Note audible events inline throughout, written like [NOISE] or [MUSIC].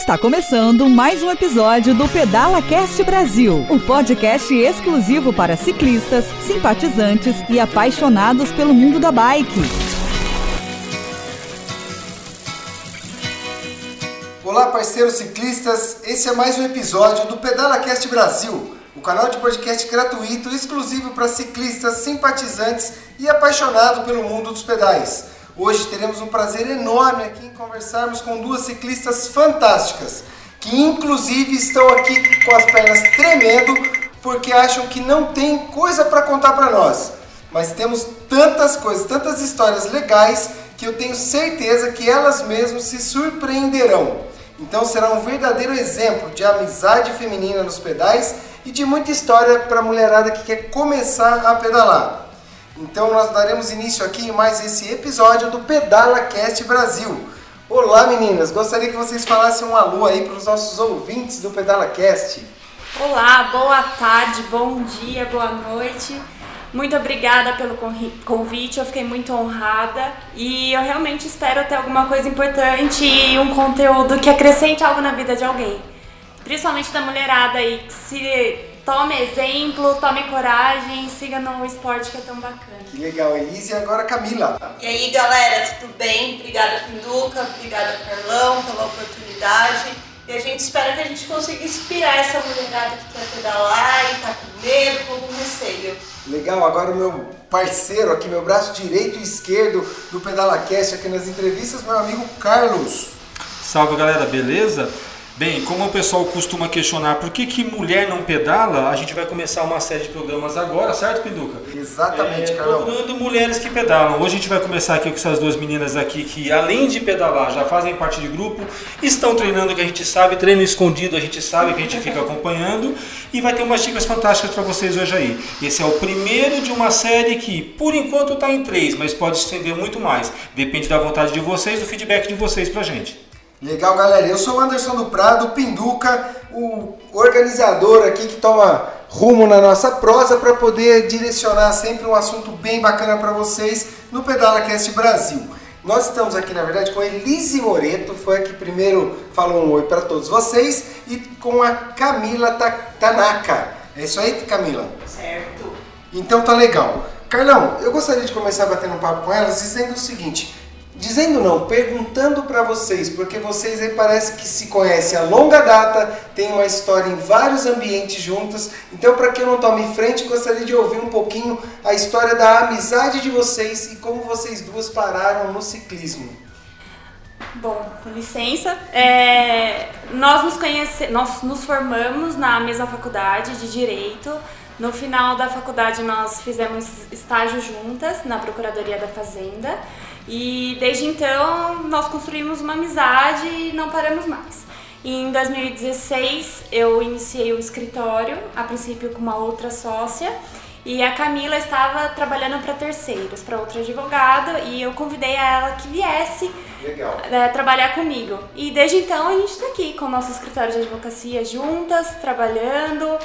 Está começando mais um episódio do Pedala Cast Brasil, o um podcast exclusivo para ciclistas, simpatizantes e apaixonados pelo mundo da bike. Olá, parceiros ciclistas. Esse é mais um episódio do Pedala Cast Brasil, o um canal de podcast gratuito exclusivo para ciclistas, simpatizantes e apaixonados pelo mundo dos pedais. Hoje teremos um prazer enorme aqui em conversarmos com duas ciclistas fantásticas, que inclusive estão aqui com as pernas tremendo porque acham que não tem coisa para contar para nós. Mas temos tantas coisas, tantas histórias legais que eu tenho certeza que elas mesmas se surpreenderão. Então será um verdadeiro exemplo de amizade feminina nos pedais e de muita história para a mulherada que quer começar a pedalar. Então nós daremos início aqui mais esse episódio do Pedala Cast Brasil. Olá meninas, gostaria que vocês falassem um alô aí para os nossos ouvintes do Pedala Cast. Olá, boa tarde, bom dia, boa noite. Muito obrigada pelo convite, eu fiquei muito honrada e eu realmente espero ter alguma coisa importante e um conteúdo que acrescente algo na vida de alguém. Principalmente da mulherada aí, que se tome exemplo, tome coragem, siga no esporte que é tão bacana. Que legal, Elise. E agora Camila. E aí, galera, tudo bem? Obrigada, Pinduca, obrigada, Carlão, pela oportunidade. E a gente espera que a gente consiga inspirar essa mulherada que quer pedalar e tá com medo, com algum receio. Legal, agora o meu parceiro aqui, meu braço direito e esquerdo do PedalaCast aqui nas entrevistas, meu amigo Carlos. Salve galera, beleza? Bem, como o pessoal costuma questionar por que, que mulher não pedala, a gente vai começar uma série de programas agora, certo, Pinduca? Exatamente, é, Carol. Procurando mulheres que pedalam. Hoje a gente vai começar aqui com essas duas meninas aqui que, além de pedalar, já fazem parte de grupo, estão treinando que a gente sabe, treino escondido a gente sabe que a gente fica acompanhando e vai ter umas dicas fantásticas para vocês hoje aí. Esse é o primeiro de uma série que, por enquanto, está em três, mas pode estender muito mais. Depende da vontade de vocês, do feedback de vocês pra gente. Legal, galera. Eu sou o Anderson do Prado, Pinduca, o organizador aqui que toma rumo na nossa prosa para poder direcionar sempre um assunto bem bacana para vocês no Pedala Cast Brasil. Nós estamos aqui, na verdade, com a Elise Moreto, foi a que primeiro falou um oi para todos vocês, e com a Camila Tanaka. É isso aí, Camila? Certo. Então tá legal. Carlão, eu gostaria de começar batendo um papo com elas dizendo o seguinte: Dizendo não, perguntando para vocês, porque vocês aí parece que se conhecem a longa data, tem uma história em vários ambientes juntos. Então, para que eu não tome frente, gostaria de ouvir um pouquinho a história da amizade de vocês e como vocês duas pararam no ciclismo. Bom, com licença, é, nós nos conhece, nós nos formamos na mesma faculdade de direito. No final da faculdade, nós fizemos estágio juntas na Procuradoria da Fazenda. E desde então nós construímos uma amizade e não paramos mais. Em 2016 eu iniciei o escritório, a princípio com uma outra sócia, e a Camila estava trabalhando para terceiros, para outro advogado, e eu convidei a ela que viesse é, trabalhar comigo. E desde então a gente está aqui com o nosso escritório de advocacia juntas, trabalhando.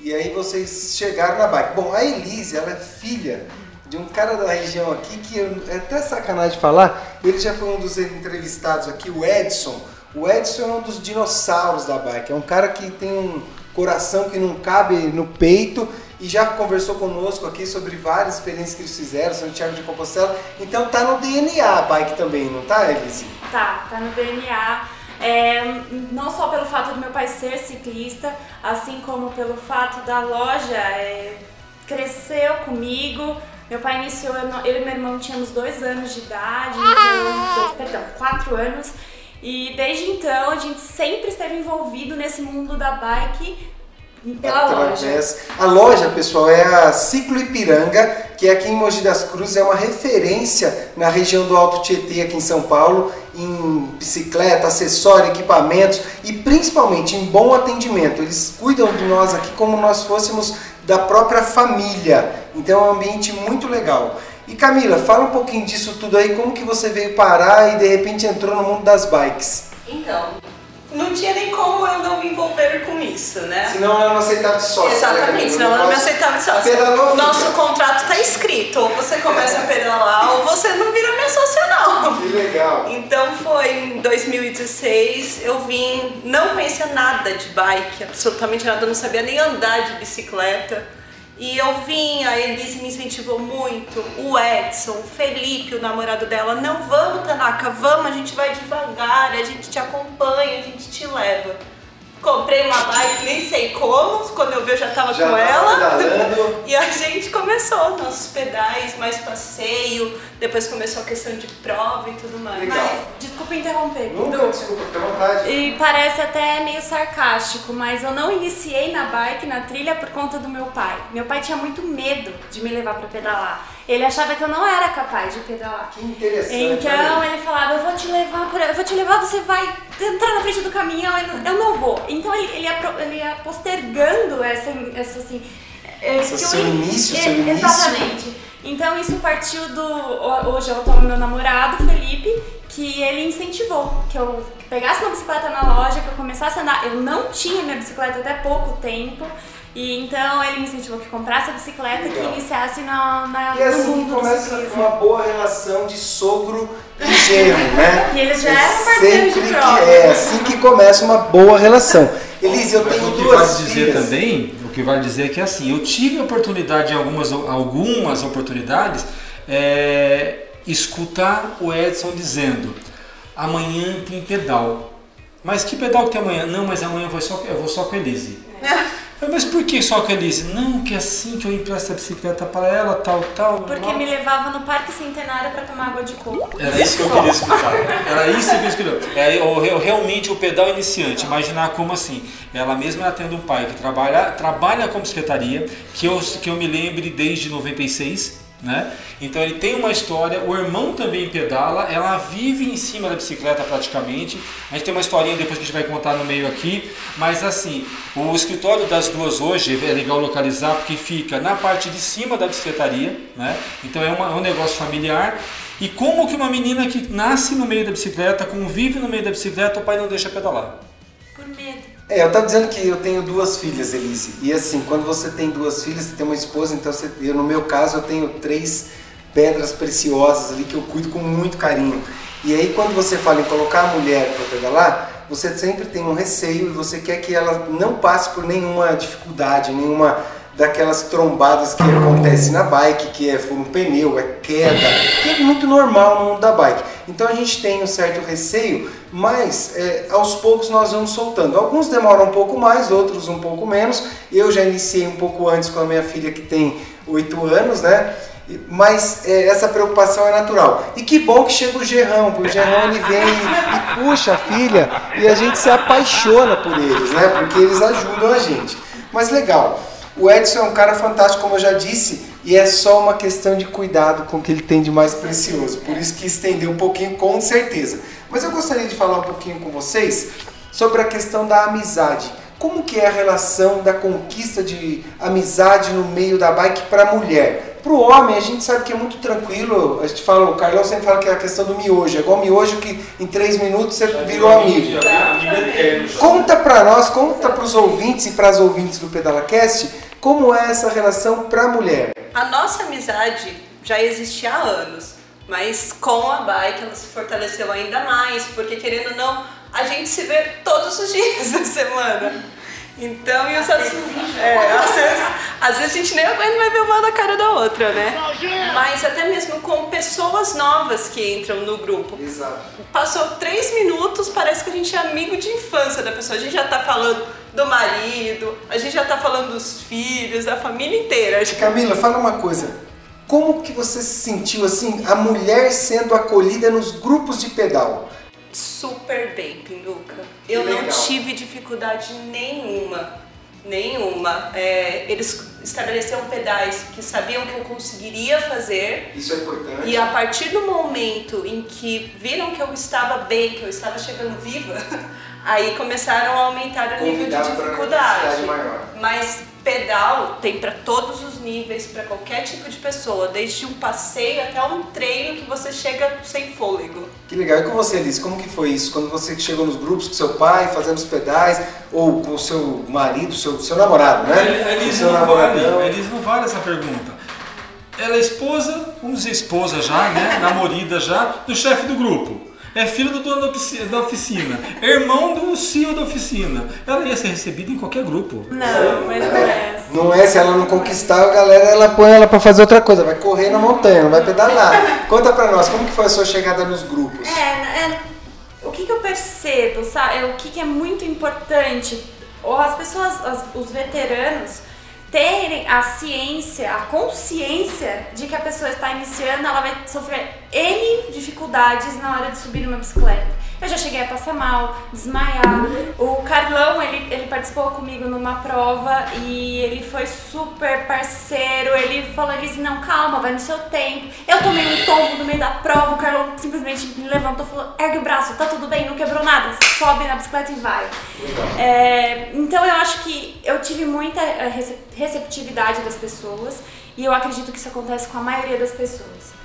E aí vocês chegaram na bike. Bom, a Elise, ela é filha de um cara da região aqui que é até sacanagem falar, ele já foi um dos entrevistados aqui, o Edson. O Edson é um dos dinossauros da bike, é um cara que tem um coração que não cabe no peito e já conversou conosco aqui sobre várias experiências que eles fizeram, Santiago de Compostela. Então tá no DNA a bike também, não tá, Elise? Tá, tá no DNA. É, não só pelo fato do meu pai ser ciclista, assim como pelo fato da loja é, cresceu comigo, meu pai iniciou, eu e meu irmão tínhamos dois anos de idade, então, dois, perdão, quatro anos. E desde então a gente sempre esteve envolvido nesse mundo da bike pela Através. loja. A loja, pessoal, é a Ciclo Ipiranga, que aqui em Mogi das Cruzes é uma referência na região do Alto Tietê, aqui em São Paulo, em bicicleta, acessório, equipamentos e principalmente em bom atendimento. Eles cuidam de nós aqui como nós fôssemos da própria família. Então é um ambiente muito legal. E Camila, fala um pouquinho disso tudo aí, como que você veio parar e de repente entrou no mundo das bikes? Então, não tinha nem como eu não me envolver com isso, né? Senão eu não aceitava de sócio. Né, Exatamente, né? senão eu não me aceitava de sócio. Pedalou, Nosso contrato está escrito, ou você começa a pedalar ou você não vira minha sócia não. Que legal. Então foi em 2016, eu vim, não conhecia nada de bike, absolutamente nada, eu não sabia nem andar de bicicleta. E eu vim, a Elise me incentivou muito, o Edson, o Felipe, o namorado dela, não vamos, Tanaka, vamos, a gente vai devagar, a gente te acompanha, a gente te leva. Comprei uma bike, nem sei como, quando eu vi eu já tava Já com tava ela. pedalando. [LAUGHS] E a gente começou nossos pedais, mais passeio, depois começou a questão de prova e tudo mais. Legal. Mas, desculpa interromper. Nunca, Dudu. desculpa, fica à vontade. E parece até meio sarcástico, mas eu não iniciei na bike, na trilha, por conta do meu pai. Meu pai tinha muito medo de me levar pra pedalar. Ele achava que eu não era capaz de pedalar. Que interessante. Então ele falava, eu vou te levar por, eu vou te levar, você vai entrar na frente do caminhão, eu não, eu não vou. Então ele, ele, ia, ele ia postergando essa, essa assim. é, eu seu ia- início, é, seu início. Exatamente. Então isso partiu do. ho- Hoje eu tô meu namorado, Felipe, que ele incentivou que eu pegasse uma bicicleta na loja, que eu começasse a andar. Eu não tinha minha bicicleta até pouco tempo. E então ele me incentivou que comprasse a bicicleta Legal. que iniciasse na, na, E no assim mundo que do começa uma boa relação de sogro e genro, né? [LAUGHS] E eles já É eram parceiros de sempre prova. que É assim que começa uma boa relação. Elise, eu Mas tenho o que duas vale dizer filhas. também, o que vale dizer é que assim, eu tive a oportunidade em algumas, algumas oportunidades é, escutar o Edson dizendo amanhã tem pedal. Mas que pedal que tem amanhã? Não, mas amanhã eu vou só, eu vou só com a Elise. [LAUGHS] Mas por que só a Elise? Não, que é assim que eu empresto a bicicleta para ela, tal, tal. Porque normal. me levava no Parque Centenário pra tomar água de coco. Era isso que eu queria escutar. Era isso que eu queria escutar. É, eu, eu, realmente o pedal iniciante, imaginar como assim. Ela mesma ela tendo um pai que trabalha, trabalha como secretaria, que eu, que eu me lembre desde 96. Né? Então ele tem uma história, o irmão também pedala, ela vive em cima da bicicleta praticamente. A gente tem uma historinha depois que a gente vai contar no meio aqui, mas assim, o escritório das duas hoje é legal localizar porque fica na parte de cima da bicicletaria, né? Então é, uma- é um negócio familiar. E como que uma menina que nasce no meio da bicicleta, convive no meio da bicicleta, o pai não deixa pedalar? Por medo. É, eu tava dizendo que eu tenho duas filhas, Elise. E assim, quando você tem duas filhas, você tem uma esposa, então você, eu, no meu caso eu tenho três pedras preciosas ali que eu cuido com muito carinho. E aí quando você fala em colocar a mulher para pedalar, você sempre tem um receio e você quer que ela não passe por nenhuma dificuldade, nenhuma daquelas trombadas que acontecem na bike, que é furo pneu, é queda, que é muito normal no mundo da bike. Então a gente tem um certo receio, mas é, aos poucos nós vamos soltando. Alguns demoram um pouco mais, outros um pouco menos. Eu já iniciei um pouco antes com a minha filha que tem 8 anos, né? Mas é, essa preocupação é natural. E que bom que chega o Gerrão, porque o Gerrão ele vem e, e puxa a filha e a gente se apaixona por eles, né? Porque eles ajudam a gente. Mas legal. O Edson é um cara fantástico, como eu já disse, e é só uma questão de cuidado com o que ele tem de mais precioso. Por isso que estendeu um pouquinho, com certeza. Mas eu gostaria de falar um pouquinho com vocês sobre a questão da amizade. Como que é a relação da conquista de amizade no meio da bike para a mulher? Para o homem, a gente sabe que é muito tranquilo. A gente fala, o Carlão sempre fala que é a questão do miojo. É igual miojo que em três minutos você virou amigo. Conta para nós, conta para os ouvintes e para as ouvintes do PedalaCast, como é essa relação para a mulher. A nossa amizade já existia há anos, mas com a bike ela se fortaleceu ainda mais, porque querendo ou não, a gente se vê todos os dias [LAUGHS] da semana. Então, e os é, às, vezes, às vezes a gente nem aguenta mais ver uma na cara da outra, né? Mas até mesmo com pessoas novas que entram no grupo. Exato. Passou três minutos, parece que a gente é amigo de infância da pessoa. A gente já tá falando do marido, a gente já tá falando dos filhos, da família inteira. Camila, fala uma coisa. Como que você se sentiu assim, a mulher sendo acolhida nos grupos de pedal? Super bem, Pinduca. Eu legal. não tive dificuldade nenhuma. Nenhuma. É, eles estabeleceram pedais que sabiam que eu conseguiria fazer. Isso é importante. E a partir do momento em que viram que eu estava bem, que eu estava chegando viva, [LAUGHS] aí começaram a aumentar o nível de dificuldade. maior. Mas pedal tem para todos os níveis, para qualquer tipo de pessoa, desde um passeio até um treino que você chega sem fôlego. Que legal. E com você, Liz, como que foi isso? Quando você chegou nos grupos com seu pai, fazendo os pedais, ou com o seu marido, seu, seu namorado, né? Eles seu não vale, eles não vale essa pergunta. ela é esposa, vamos dizer esposa já, né? [LAUGHS] Namorida já, do chefe do grupo. É filho do dono da oficina, é irmão do CEO da oficina. Ela ia ser recebida em qualquer grupo. Não, mas não é. Não é, se ela não conquistar a galera, ela põe ela para fazer outra coisa, vai correr na montanha, não vai pedalar. Conta pra nós, como que foi a sua chegada nos grupos? É, é o que, que eu percebo, sabe? É, o que, que é muito importante, ou as pessoas, as, os veteranos, terem a ciência, a consciência de que a pessoa está iniciando, ela vai sofrer N dificuldades na hora de subir numa bicicleta. Eu já cheguei a passar mal, desmaiar. O Carlão, ele, ele participou comigo numa prova e ele foi super parceiro. Ele falou, Elise, não, calma, vai no seu tempo. Eu tomei um tombo no meio da prova, o Carlão simplesmente me levantou e falou, ergue o braço, tá tudo bem, não quebrou nada, sobe na bicicleta e vai. É, então eu acho que eu tive muita eh, receptividade das pessoas e eu acredito que isso acontece com a maioria das pessoas.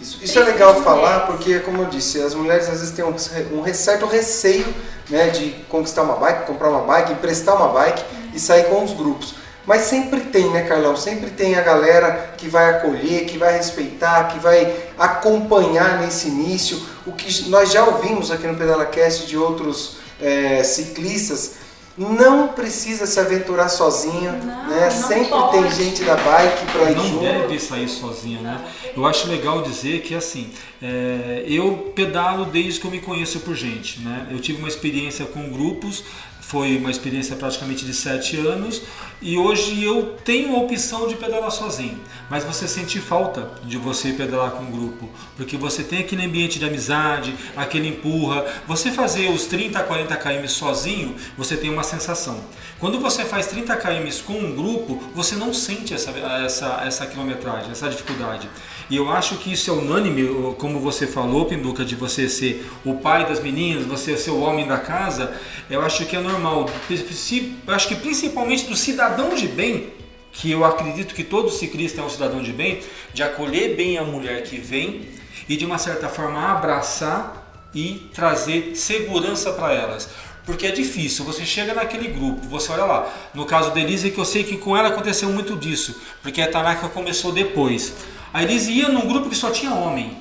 Isso, isso é legal falar porque, como eu disse, as mulheres às vezes têm um, um certo receio né, de conquistar uma bike, comprar uma bike, emprestar uma bike e sair com os grupos. Mas sempre tem, né, Carlão? Sempre tem a galera que vai acolher, que vai respeitar, que vai acompanhar nesse início. O que nós já ouvimos aqui no PedalaCast de outros é, ciclistas não precisa se aventurar sozinho, não, né? Não Sempre pode. tem gente da bike para ir não junto. Não deve sair sozinho, né? Eu acho legal dizer que assim, é, eu pedalo desde que eu me conheço por gente, né? Eu tive uma experiência com grupos foi uma experiência praticamente de sete anos e hoje eu tenho a opção de pedalar sozinho. Mas você sente falta de você pedalar com um grupo, porque você tem aquele ambiente de amizade, aquele empurra. Você fazer os 30, 40 km sozinho, você tem uma sensação. Quando você faz 30 km com um grupo, você não sente essa, essa, essa quilometragem, essa dificuldade. E eu acho que isso é unânime, como você falou, Pinduca, de você ser o pai das meninas, você ser o homem da casa. Eu acho que é normal. Eu acho que principalmente do cidadão de bem, que eu acredito que todo ciclista é um cidadão de bem, de acolher bem a mulher que vem e de uma certa forma abraçar e trazer segurança para elas. Porque é difícil, você chega naquele grupo, você olha lá, no caso da Elise, que eu sei que com ela aconteceu muito disso, porque a Tanaka começou depois. A Elise ia num grupo que só tinha homem.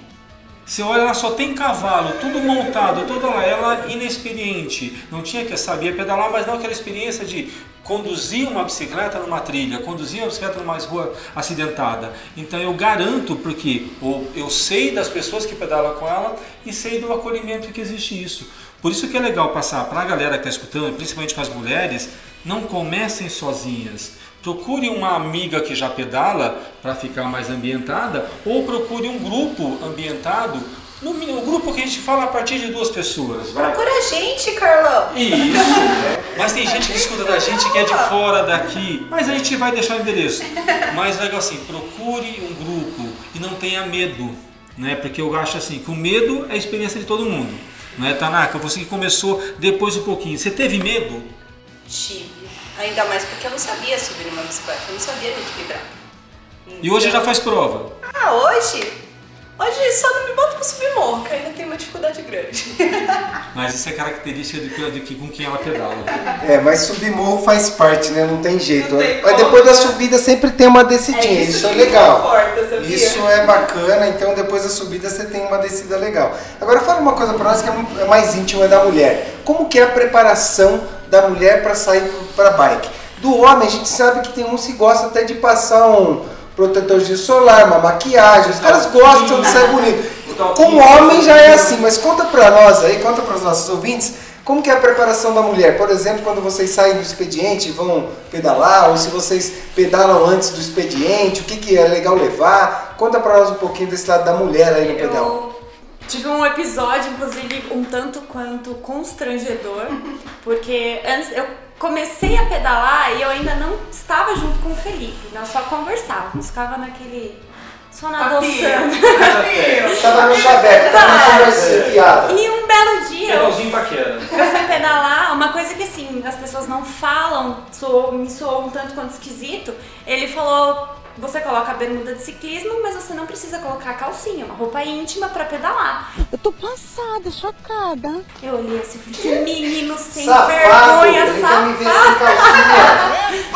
Você olha, ela só tem cavalo, tudo montado, toda ela inexperiente. Não tinha que saber pedalar, mas não aquela experiência de conduzir uma bicicleta numa trilha, conduzir uma bicicleta numa rua acidentada. Então eu garanto, porque eu sei das pessoas que pedalam com ela e sei do acolhimento que existe isso. Por isso que é legal passar para a galera que está escutando, principalmente com as mulheres, não comecem sozinhas. Procure uma amiga que já pedala para ficar mais ambientada ou procure um grupo ambientado no o grupo que a gente fala a partir de duas pessoas. Vai. Procura a gente, Carlão. Isso. Mas tem gente que escuta da gente que é de fora daqui. Mas a gente vai deixar o endereço. Mas legal assim, procure um grupo e não tenha medo. Né? Porque eu acho assim que o medo é a experiência de todo mundo. Não é, Tanaka? Você que começou depois um pouquinho. Você teve medo? Tive. Ainda mais porque eu não sabia subir numa bicicleta, eu não sabia me equilibrar. Então... E hoje já faz prova? Ah, hoje? Hoje só não me bota pra subir morro, que ainda tem uma dificuldade grande. [LAUGHS] Mas isso é característica do que, que com quem ela pedala. É, mas subir morro faz parte, né? Não tem jeito. Não tem mas depois da subida sempre tem uma descidinha. É isso, isso é legal. Conforta, isso é bacana, então depois da subida você tem uma descida legal. Agora fala uma coisa pra nós que é, é mais íntima da mulher. Como que é a preparação da mulher para sair para bike? Do homem, a gente sabe que tem uns que gostam até de passar um protetor de solar, uma maquiagem. Os caras gostam de sair bonito. Com homem já é assim, mas conta pra nós aí, conta para os nossos ouvintes, como que é a preparação da mulher? Por exemplo, quando vocês saem do expediente e vão pedalar, ou se vocês pedalam antes do expediente, o que, que é legal levar? Conta para nós um pouquinho desse lado da mulher aí no pedal. Eu tive um episódio, inclusive, um tanto quanto constrangedor, porque antes eu comecei a pedalar e eu ainda não estava junto com o Felipe, nós só conversávamos, ficava naquele. Só na. [LAUGHS] Tava no chaveco, tava na conversa. E um belo dia. Paquera. Eu fui pedalar, uma coisa que assim, as pessoas não falam, soou, me soou um tanto quanto esquisito. Ele falou você coloca a bermuda de ciclismo, mas você não precisa colocar a calcinha, uma roupa íntima pra pedalar. Eu tô passada, chocada. Eu olhei assim, falei, que menino sem Safado! vergonha, safado.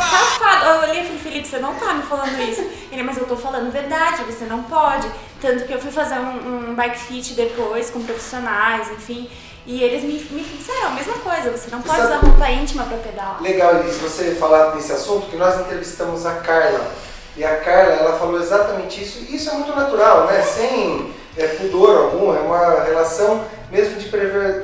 Safado. Eu olhei e falei, Felipe, você não tá me falando isso. Ele, mas eu tô falando verdade, você não pode. Tanto que eu fui fazer um, um bike fit depois com profissionais, enfim. E eles me, me disseram a mesma coisa, você não pode Sabe- usar roupa íntima pra pedalar. Legal, Elis, você falar desse assunto, que nós entrevistamos a Carla. E a Carla, ela falou exatamente isso. Isso é muito natural, né? Sem é, pudor algum, é uma relação mesmo de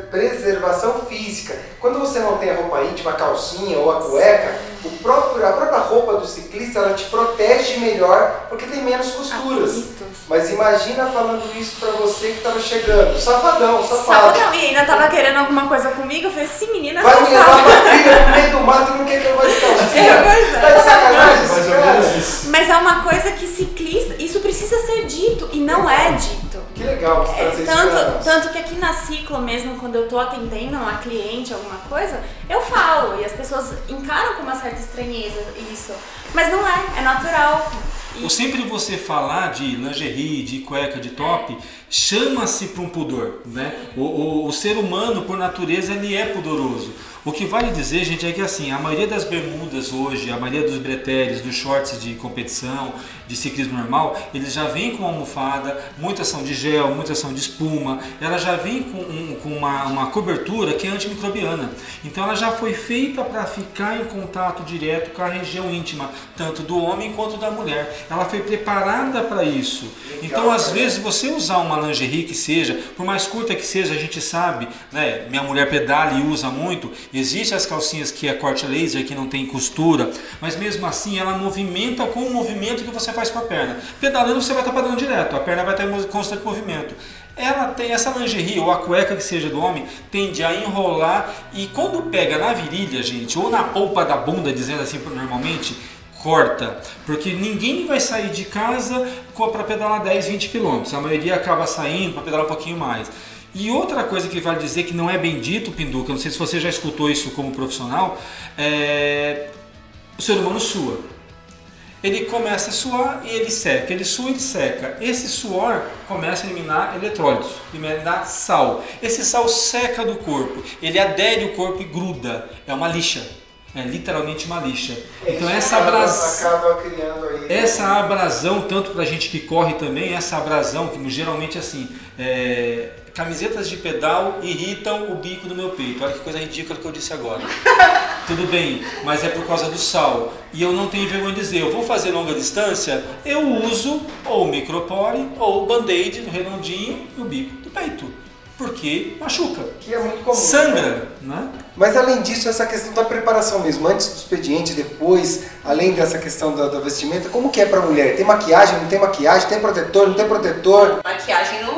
preservação física. Quando você não tem a roupa íntima, a calcinha ou a cueca, o próprio, a própria roupa do ciclista, ela te protege melhor porque tem menos costuras. Mas imagina falando isso pra você que tava chegando. Safadão, safado. Safadão. E ainda tava querendo alguma coisa comigo, eu falei, sim, menina, Vai me levar pra trilha no meio do mato e não quer que eu vá de [LAUGHS] calcinha. É, pois é. Tá de sacanagem cara? isso. Mas é uma coisa que ciclista, isso precisa ser dito e não é dito. Que legal você É, trazer isso pra tanto, tanto que aqui na Ciclo mesmo, quando eu tô atendendo uma cliente, alguma coisa, eu falo e as pessoas encaram com uma certa estranheza isso. Mas não é, é natural. E- Ou sempre você falar de lingerie, de cueca, de top, chama-se para um pudor, né? O, o, o ser humano, por natureza, ele é pudoroso. O que vale dizer, gente, é que assim, a maioria das bermudas hoje, a maioria dos breteles, dos shorts de competição, de ciclismo normal, eles já vêm com almofada, muitas são de gel, muitas são de espuma, ela já vem com, um- com uma, uma cobertura que é antimicrobiana. Então ela já foi feita para ficar em contato direto com a região íntima, tanto do homem quanto da mulher. Ela foi preparada para isso. Então, às vezes, você usar uma lingerie que seja, por mais curta que seja, a gente sabe, né? Minha mulher pedala e usa muito. Existem as calcinhas que é corte laser, que não tem costura, mas mesmo assim ela movimenta com o movimento que você faz com a perna. Pedalando você vai estar pedalando direto, a perna vai estar em constante movimento. Ela tem essa lingerie ou a cueca que seja do homem, tende a enrolar e quando pega na virilha, gente, ou na polpa da bunda, dizendo assim normalmente, corta, porque ninguém vai sair de casa para pedalar 10, 20 quilômetros. A maioria acaba saindo para pedalar um pouquinho mais. E outra coisa que vale dizer que não é bem dito, Pinduca, não sei se você já escutou isso como profissional, é o ser humano sua. Ele começa a suar e ele seca, ele sua e ele seca. Esse suor começa a eliminar eletrólitos, eliminar sal. Esse sal seca do corpo, ele adere o corpo e gruda. É uma lixa, é literalmente uma lixa. Então Isso essa abrasão. Essa abrasão, tanto pra gente que corre também, essa abrasão, que geralmente assim, é, camisetas de pedal irritam o bico do meu peito. Olha que coisa ridícula que eu disse agora. [LAUGHS] Tudo bem, mas é por causa do sal. E eu não tenho vergonha de dizer, eu vou fazer longa distância, eu uso ou o micropore ou o band-aid no redondinho no bico do peito. Porque machuca. Que é muito comum. Sangra, né? Mas além disso, essa questão da preparação mesmo, antes do expediente, depois, além dessa questão da, da vestimenta, como que é pra mulher? Tem maquiagem, não tem maquiagem? Tem protetor, não tem protetor? Maquiagem não?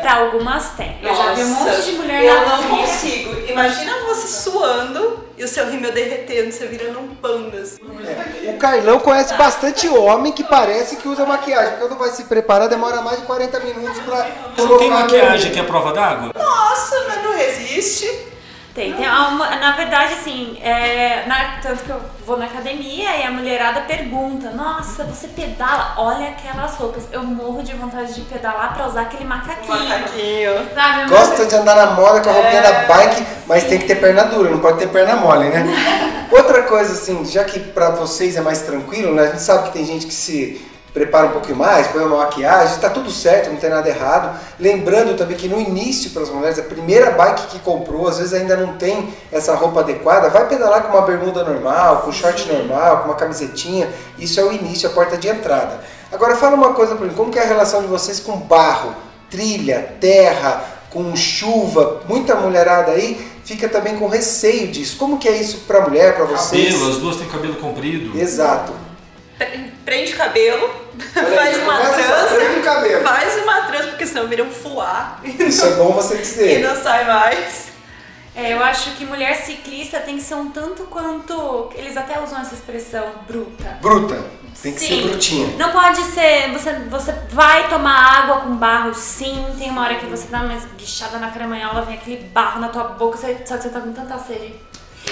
Pra algumas tem. Eu já vi um monte de mulher Eu na não trilha. consigo. Imagina você suando e o seu rímel derretendo, você virando um panda. assim. O Carlão conhece bastante homem que parece que usa maquiagem. Quando vai se preparar, demora mais de 40 minutos pra Você não tem maquiagem que é prova d'água? Nossa, mas não resiste. Tem, tem uma- na verdade, assim, é, na- tanto que eu vou na academia e a mulherada pergunta: Nossa, você pedala? Olha aquelas roupas. Eu morro de vontade de pedalar pra usar aquele macaquinho. Macaquinho. Sabe? Gosta de andar na moda com a roupinha da bike, mas tem que ter perna dura, não pode ter perna mole, né? [LAUGHS] Outra coisa, assim, já que pra vocês é mais tranquilo, né? A gente sabe que tem gente que se prepara um pouquinho mais, põe uma maquiagem, tá tudo certo, não tem nada errado. Lembrando também que no início, para as mulheres, a primeira bike que comprou, às vezes ainda não tem essa roupa adequada, vai pedalar com uma bermuda normal, com short normal, com uma camisetinha. Isso é o início, a porta de entrada. Agora fala uma coisa pra mim, como que é a relação de vocês com barro, trilha, terra, com chuva? Muita mulherada aí fica também com receio disso. Como que é isso pra mulher, pra vocês? Cabelo, as duas têm cabelo comprido. Exato. Pre- Prende o cabelo, Olha faz uma trança, prende o cabelo. faz uma trança, porque senão vira um fuá Isso é bom você e dizer. não sai mais. É, eu acho que mulher ciclista tem que ser um tanto quanto. Eles até usam essa expressão bruta. Bruta. Tem que ser Sim. brutinha. Não pode ser. Você, você vai tomar água com barro, sim. Tem uma hora que você dá uma esguichada na caramanhola, vem aquele barro na tua boca, só que você tá com tanta sede.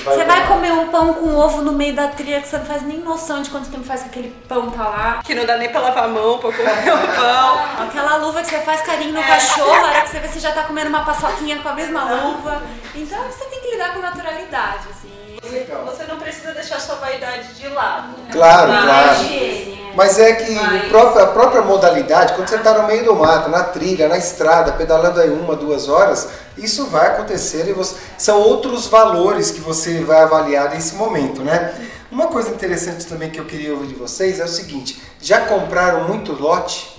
Você vai comer um pão com ovo no meio da trilha que você não faz nem noção de quanto tempo faz que aquele pão tá lá. Que não dá nem pra lavar a mão pra comer o pão. [LAUGHS] Aquela luva que você faz carinho no cachorro, a hora que você vê você já tá comendo uma paçoquinha com a mesma luva. Então você tem que lidar com naturalidade, assim. Legal. Você não precisa deixar sua vaidade de lado. Claro, Ah, claro. higiene, é. Mas é que Mas- próprio- a própria modalidade, quando você está no meio do mato, na trilha, na estrada, pedalando aí uma, duas horas, isso vai acontecer e você- são outros valores que você vai avaliar nesse momento, né? Uma coisa interessante também que eu queria ouvir de vocês é o seguinte: já compraram muito lote?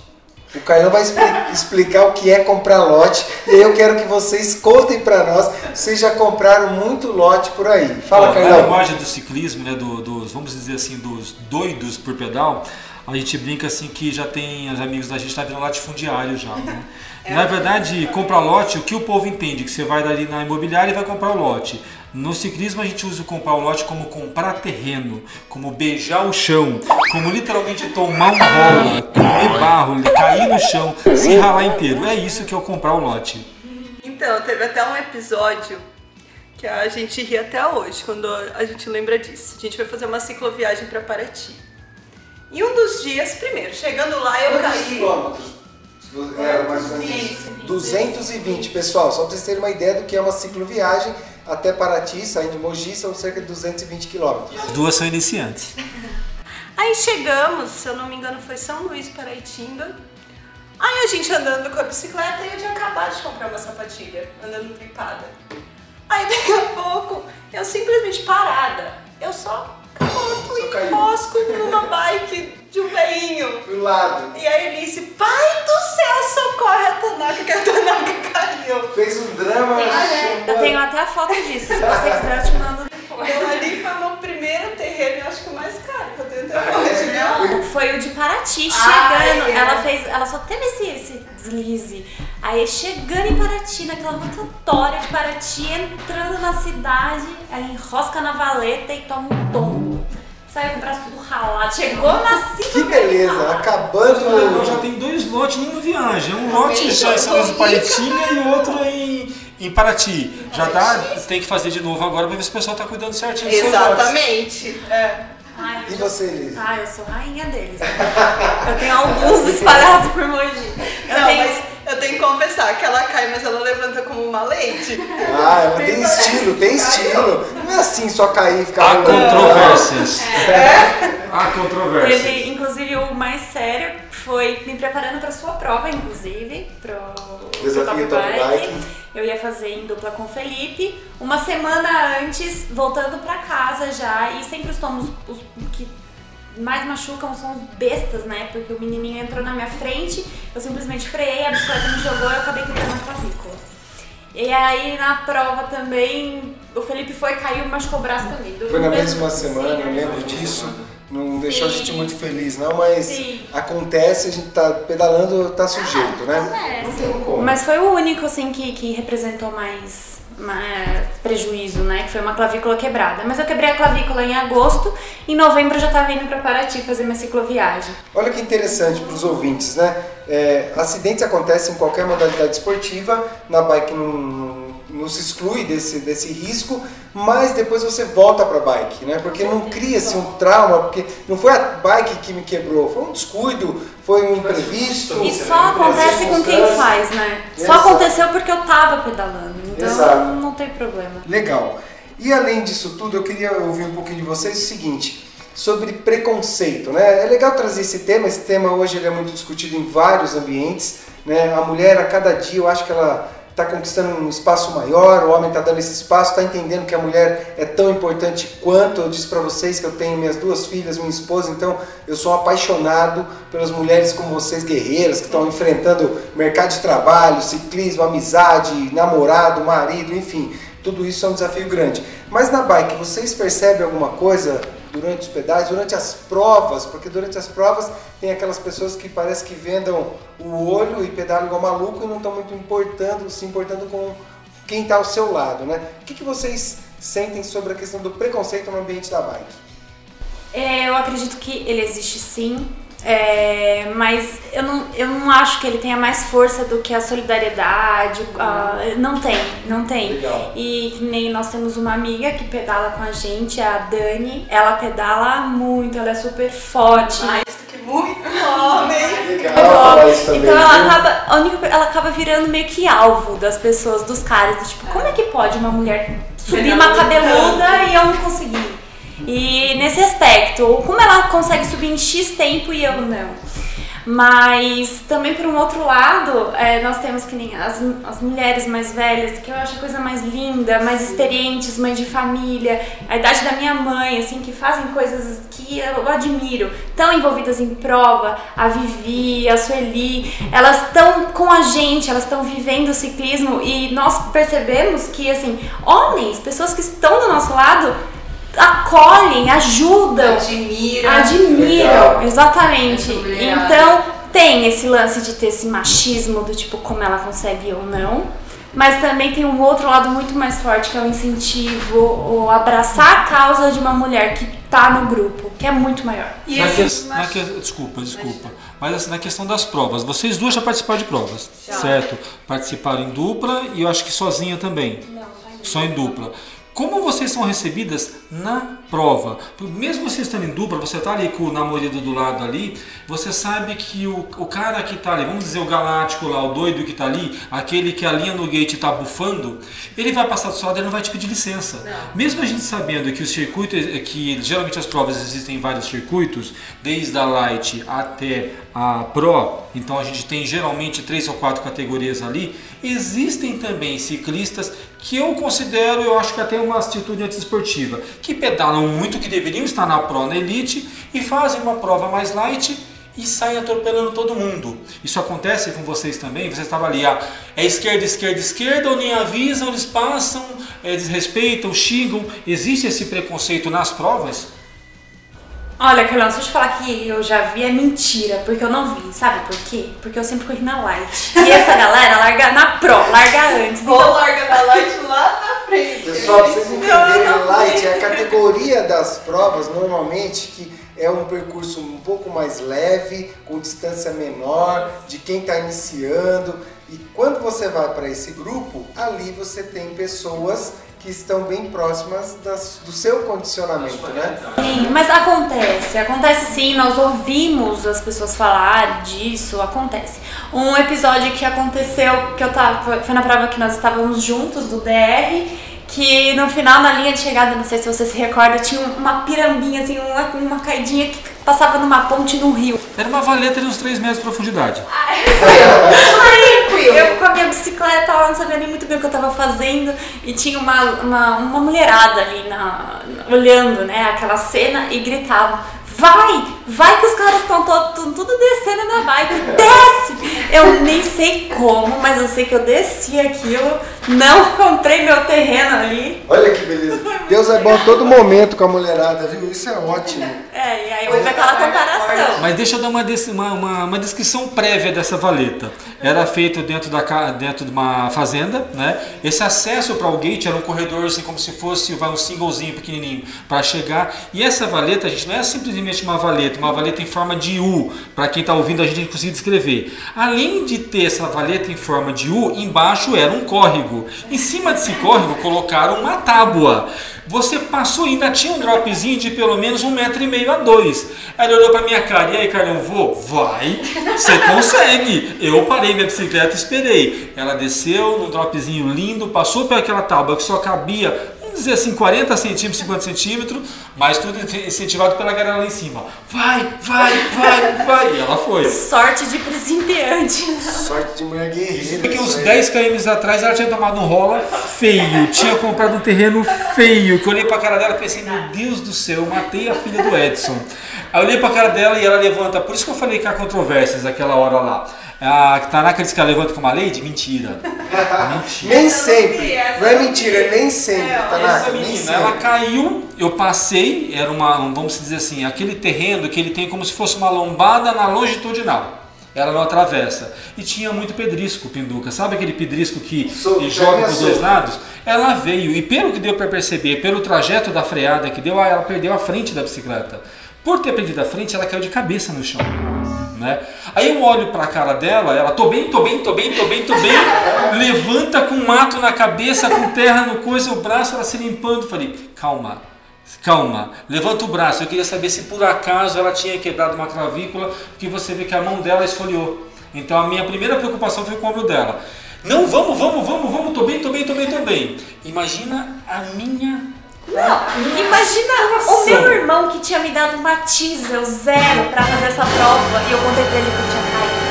O Carlão vai expli- [LAUGHS] explicar o que é comprar lote e aí eu quero que vocês contem para nós. Vocês já compraram muito lote por aí? Fala, Ó, Na linguagem do ciclismo, né, do- dos, vamos dizer assim, dos doidos por pedal, a gente brinca assim que já tem, os amigos da gente tá virando latifundiário já, né? [LAUGHS] Na verdade, comprar lote, o que o povo entende? Que você vai dali na imobiliária e vai comprar o lote. No ciclismo a gente usa o comprar o lote como comprar terreno, como beijar o chão, como literalmente tomar um rola, comer barro, cair no chão, se ralar inteiro. É isso que é o comprar o lote. Então, teve até um episódio que a gente ri até hoje, quando a gente lembra disso. A gente foi fazer uma cicloviagem pra Paraty. E um dos dias, primeiro, chegando lá, eu Quantos caí. quilômetros? É, mais ou menos isso. 220, pessoal, só para vocês terem uma ideia do que é uma cicloviagem até Paraty, saindo de Mogi, são cerca de 220 quilômetros. As duas são iniciantes. [LAUGHS] Aí chegamos, se eu não me engano, foi São Luís, Paraitinga. Aí a gente andando com a bicicleta e eu tinha acabado de comprar uma sapatilha, andando gripada. Aí [LAUGHS] daqui a pouco, eu simplesmente parada, eu só e caiu. enrosco numa [LAUGHS] bike de um veinho. Do lado. E a Elise, pai do céu, socorre a Tanaka, que a Tanaka caiu. Fez um drama. Eu tenho até a foto disso. Se você quiser, eu te mando depois. Então ali foi o meu primeiro terreno, eu acho que o mais caro que eu tenho até Ah, hoje, né? Não, foi o de Paraty, Ah, chegando. é. Ela fez. Ela só teve esse, esse deslize. Aí chegando em Paraty, naquela rotatória de Paraty, entrando na cidade, aí enrosca na valeta e toma um tombo. Saiu com o braço tudo ralado. Chegou na cidade. Que beleza, acabando. Então já tem dois lotes numa viagem. Um lote já em São Luís do Paritinga e outro em, em Paraty. Já dá, tem que fazer de novo agora para ver se o pessoal tá cuidando certinho. Exatamente. É. Ai, E você, Elise? Ah, eu sou rainha deles. Eu tenho alguns espalhados por Mogi. Eu Não, tenho. mas eu tenho que confessar que ela cai, mas ela levanta como uma leite. Ah, ela tem estilo, tem estilo. Não é assim só cair e ficar Há controvérsias. É? Há controvérsias. Teve, inclusive, o mais sério foi me preparando para sua prova, inclusive, pro Desafio pro Top Bike. Eu ia fazer em dupla com o Felipe. Uma semana antes, voltando para casa já, e sempre os tomos os que mais machucam são os bestas, né? Porque o menininho entrou na minha frente, eu simplesmente freiei, a bicicleta me jogou e eu acabei quebrando a clavícula. E aí na prova também, o Felipe foi, caiu machucou o braço também. Foi na mesma sim, semana, na eu lembro disso. Não deixou a Sim. gente muito feliz, não, mas Sim. acontece, a gente tá pedalando, tá sujeito, né? É, Não sim. tem como. Mas foi o único, assim, que, que representou mais prejuízo, né? Que foi uma clavícula quebrada. Mas eu quebrei a clavícula em agosto, em novembro eu já tava indo pra Paraty fazer minha cicloviagem. Olha que interessante para os ouvintes, né? É, acidentes acontecem em qualquer modalidade esportiva, na bike não, se exclui desse, desse risco, mas depois você volta para a bike, né? Porque não cria-se um trauma, porque não foi a bike que me quebrou, foi um descuido, foi um imprevisto. E só acontece com quem faz, né? Só Exato. aconteceu porque eu tava pedalando. Então Exato. não tem problema. Legal. E além disso tudo, eu queria ouvir um pouquinho de vocês o seguinte, sobre preconceito, né? É legal trazer esse tema, esse tema hoje ele é muito discutido em vários ambientes, né? A mulher a cada dia, eu acho que ela está conquistando um espaço maior, o homem está dando esse espaço, está entendendo que a mulher é tão importante quanto. Eu disse para vocês que eu tenho minhas duas filhas, minha esposa, então eu sou apaixonado pelas mulheres como vocês, guerreiras, que estão enfrentando mercado de trabalho, ciclismo, amizade, namorado, marido, enfim. Tudo isso é um desafio grande. Mas na bike, vocês percebem alguma coisa durante os pedais, durante as provas? Porque durante as provas tem aquelas pessoas que parece que vendam o olho e pedalam igual maluco e não estão muito importando, se importando com quem está ao seu lado, né? O que, que vocês sentem sobre a questão do preconceito no ambiente da bike? É, eu acredito que ele existe sim. É, mas eu não, eu não acho que ele tenha mais força do que a solidariedade. a- não tem, não tem. Legal. E nem nós temos uma amiga que pedala com a gente, a Dani. Ela pedala muito, ela é super forte. Mais do que muito homem. Legal também. Então ela viu? acaba, a única, ela acaba virando meio que alvo das pessoas, dos caras. do Tipo, como é que pode uma mulher subir uma cabeluda e eu não conseguir? E nesse aspecto, como ela consegue subir em X tempo e eu não? Mas também por um outro lado, é, nós temos que nem as, as mulheres mais velhas, que eu acho a coisa mais linda, mais experientes, mães de família, a idade da minha mãe, assim, que fazem coisas que eu admiro, tão envolvidas em prova, a Vivi, a Sueli, elas estão com a gente, elas estão vivendo o ciclismo e nós percebemos que, assim, homens, pessoas que estão do nosso lado, acolhem, ajudam, Admira. Admiram, Legal. exatamente. Então, tem esse lance de ter esse machismo do tipo como ela consegue ou não. Mas também tem um outro lado muito mais forte, que é o incentivo, o abraçar a causa de uma mulher que tá no grupo, que é muito maior. E Na que- na que- desculpa, desculpa. Mas assim, na questão das provas, vocês duas já participaram de provas, certo? Participaram em dupla e eu acho que sozinha também. Só em dupla. Como vocês são recebidas na prova? Mesmo vocês estando em dupla, você tá ali com o namorado do lado ali, você sabe que o, o cara que tá ali, vamos dizer o galáctico lá, o doido que tá ali, aquele que a linha no gate tá bufando, ele vai passar do seu lado e não vai te pedir licença. Mesmo a gente sabendo que o circuito, que geralmente as provas existem em vários circuitos, desde a light até a pro, então a gente tem geralmente três ou quatro categorias ali, existem também ciclistas que eu considero, eu acho que até uma atitude antiesportiva, que pedalam muito, que deveriam estar na pro, na elite, e fazem uma prova mais light e saem atropelando todo mundo. Isso acontece com vocês também? Você estava ali, ah, é esquerda, esquerda, esquerda, ou nem avisam, eles passam, eh, desrespeitam, xingam. Existe esse preconceito nas provas? Olha, Carlão, se eu te falar que eu já vi é mentira, porque eu não vi. Sabe por quê? Porque eu sempre corri na light. E essa galera larga na pro, larga antes. Vou largar da light lá na frente. Pessoal, pra vocês entenderem, não light é a categoria das provas normalmente que é um percurso um pouco mais leve, com distância menor, de quem está iniciando. E quando você vai para esse grupo, ali você tem pessoas que estão bem próximas das- do seu condicionamento, né? Sim, mas acontece, acontece sim, nós ouvimos as pessoas falar disso, acontece. Um episódio que aconteceu, que eu tava, foi na prova que nós estávamos juntos do DR, que no final, na linha de chegada, não sei se você se recorda, tinha uma pirambinha, assim, uma, uma caidinha que passava numa ponte no rio. Era uma valeta de uns 3 metros de profundidade. [LAUGHS] Aí eu com a minha bicicleta lá, não sabia nem muito bem o que eu tava fazendo e tinha uma, uma, uma mulherada ali na, olhando, né, aquela cena e gritava. Vai, vai que os caras estão tudo descendo na bike, desce! Eu nem sei como, mas eu sei que eu desci aquilo, não comprei meu terreno ali. Olha que beleza. Deus é bom a todo momento com a mulherada, viu? Isso é ótimo. É, e aí houve aquela comparação. Mas deixa eu dar uma, uma, uma, uma descrição prévia dessa valeta. Era feito dentro, da, dentro de uma fazenda, né? Esse acesso para o gate era um corredor assim como se fosse vai, um singlezinho pequenininho para chegar. E essa valeta, gente, não é simplesmente uma valeta, uma valeta em forma de U. Para quem está ouvindo a gente conseguir descrever. Além de ter essa valeta em forma de U, embaixo era um córrego. Em cima desse córrego colocaram uma tábua. Você passou e ainda tinha um dropzinho de pelo menos um metro e meio a dois. Ele olhou pra minha cara, e aí, Carlão, vou? Vai, você consegue. Eu parei minha bicicleta e esperei. Ela desceu no dropzinho lindo, passou por aquela tábua que só cabia, dizer assim, 40 centímetros, 50 centímetros, mas tudo incentivado pela galera lá em cima. Vai, vai, vai, vai. E ela foi. Sorte de principiante. Sorte de mulher guerreira. Porque isso uns aí. 10 km atrás ela tinha tomado um rola feio, tinha comprado um terreno feio. Que eu olhei pra cara dela e pensei, meu Deus do céu, eu matei a filha do Edson. Aí eu olhei pra cara dela e ela levanta, por isso que eu falei que há controvérsias aquela hora lá. A Tanaka disse que ela levanta com uma lady? Mentira. [LAUGHS] Mentira. Nem sempre. Não é mentira, nem sempre, Essa Tanaka. Nem menina, ela sempre. caiu, eu passei, era uma, um, vamos dizer assim, aquele terreno que ele tem como se fosse uma lombada na longitudinal. Ela não atravessa. E tinha muito pedrisco, Pinduca. Sabe aquele pedrisco que joga para os dois lados? Ela veio, e pelo que deu para perceber, pelo trajeto da freada que deu, ela perdeu a frente da bicicleta. Por ter perdido a frente, ela caiu de cabeça no chão. Né? Aí eu olho pra cara dela, ela, tô bem, tô bem, tô bem, tô bem, tô bem, [LAUGHS] levanta com mato na cabeça, com terra no coisa, o braço, ela se limpando. Falei, calma, calma, levanta o braço. Eu queria saber se por acaso ela tinha quebrado uma clavícula, porque você vê que a mão dela esfoliou. Então a minha primeira preocupação foi com o ombro dela. Não, vamos, vamos, vamos, vamos, tô bem, tô bem, tô bem, tô bem. Imagina a minha não, imagina o meu irmão que tinha me dado uma teaser zero pra fazer essa prova e eu contei pra ele que eu tinha caído.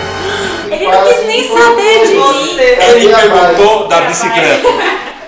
Ele não quis nem saber de mim. Ele perguntou da bicicleta.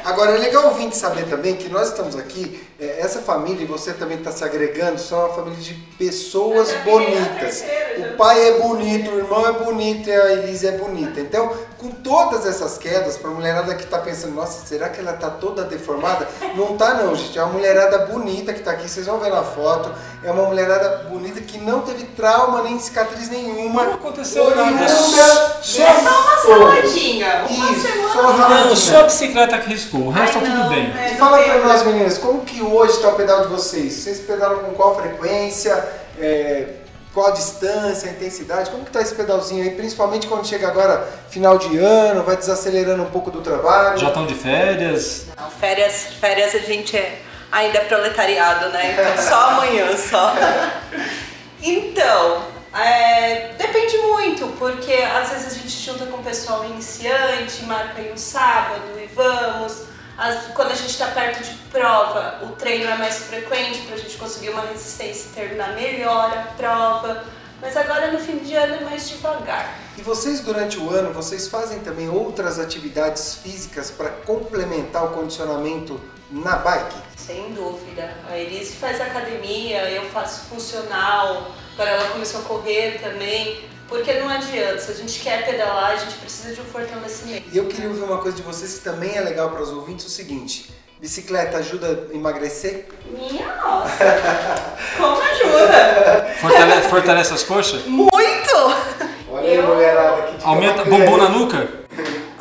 Agora é legal ouvir saber também que nós estamos aqui, é, essa família, e você também está se agregando, são uma família de pessoas bonitas. O pai é bonito, o irmão é bonito e a Elise é bonita. Então, com todas essas quedas, para a mulherada que está pensando, nossa, será que ela está toda deformada? Não tá não, gente. É uma mulherada bonita que está aqui, vocês vão ver na foto. É uma mulherada bonita que não teve trauma nem cicatriz nenhuma. Não aconteceu nada. Só, é só uma saladinha. Uma Isso, semana. só Não, só a bicicleta que riscou, o resto Ai, tá não, tudo bem. é, E fala lembro. nós meninas, como que hoje está o pedal de vocês? Vocês pedalam com qual frequência? É, qual a distância, a intensidade? Como que tá esse pedalzinho aí? Principalmente quando chega agora final de ano, vai desacelerando um pouco do trabalho. Já estão de férias. Não, férias, férias a gente é ainda é proletariado, né? Então só amanhã só. [LAUGHS] Então, é, depende muito, porque às vezes a gente junta com o pessoal iniciante, marca aí um sábado e vamos. As- quando a gente está perto de prova, o treino é mais frequente para a gente conseguir uma resistência e terminar melhor a prova. Mas agora no fim de ano é mais devagar. E vocês durante o ano, vocês fazem também outras atividades físicas para complementar o condicionamento na bike? Sem dúvida. A Elise faz academia, eu faço funcional, agora ela começou a correr também. Porque não adianta, se a gente quer pedalar, a gente precisa de um fortalecimento. E eu queria ouvir uma coisa de vocês que também é legal para os ouvintes, o seguinte, bicicleta ajuda a emagrecer? Minha nossa! Como ajuda? Fortalece, fortalece as coxas? Muito! Olha aí, mulherada, que dica Aumenta bumbum na nuca?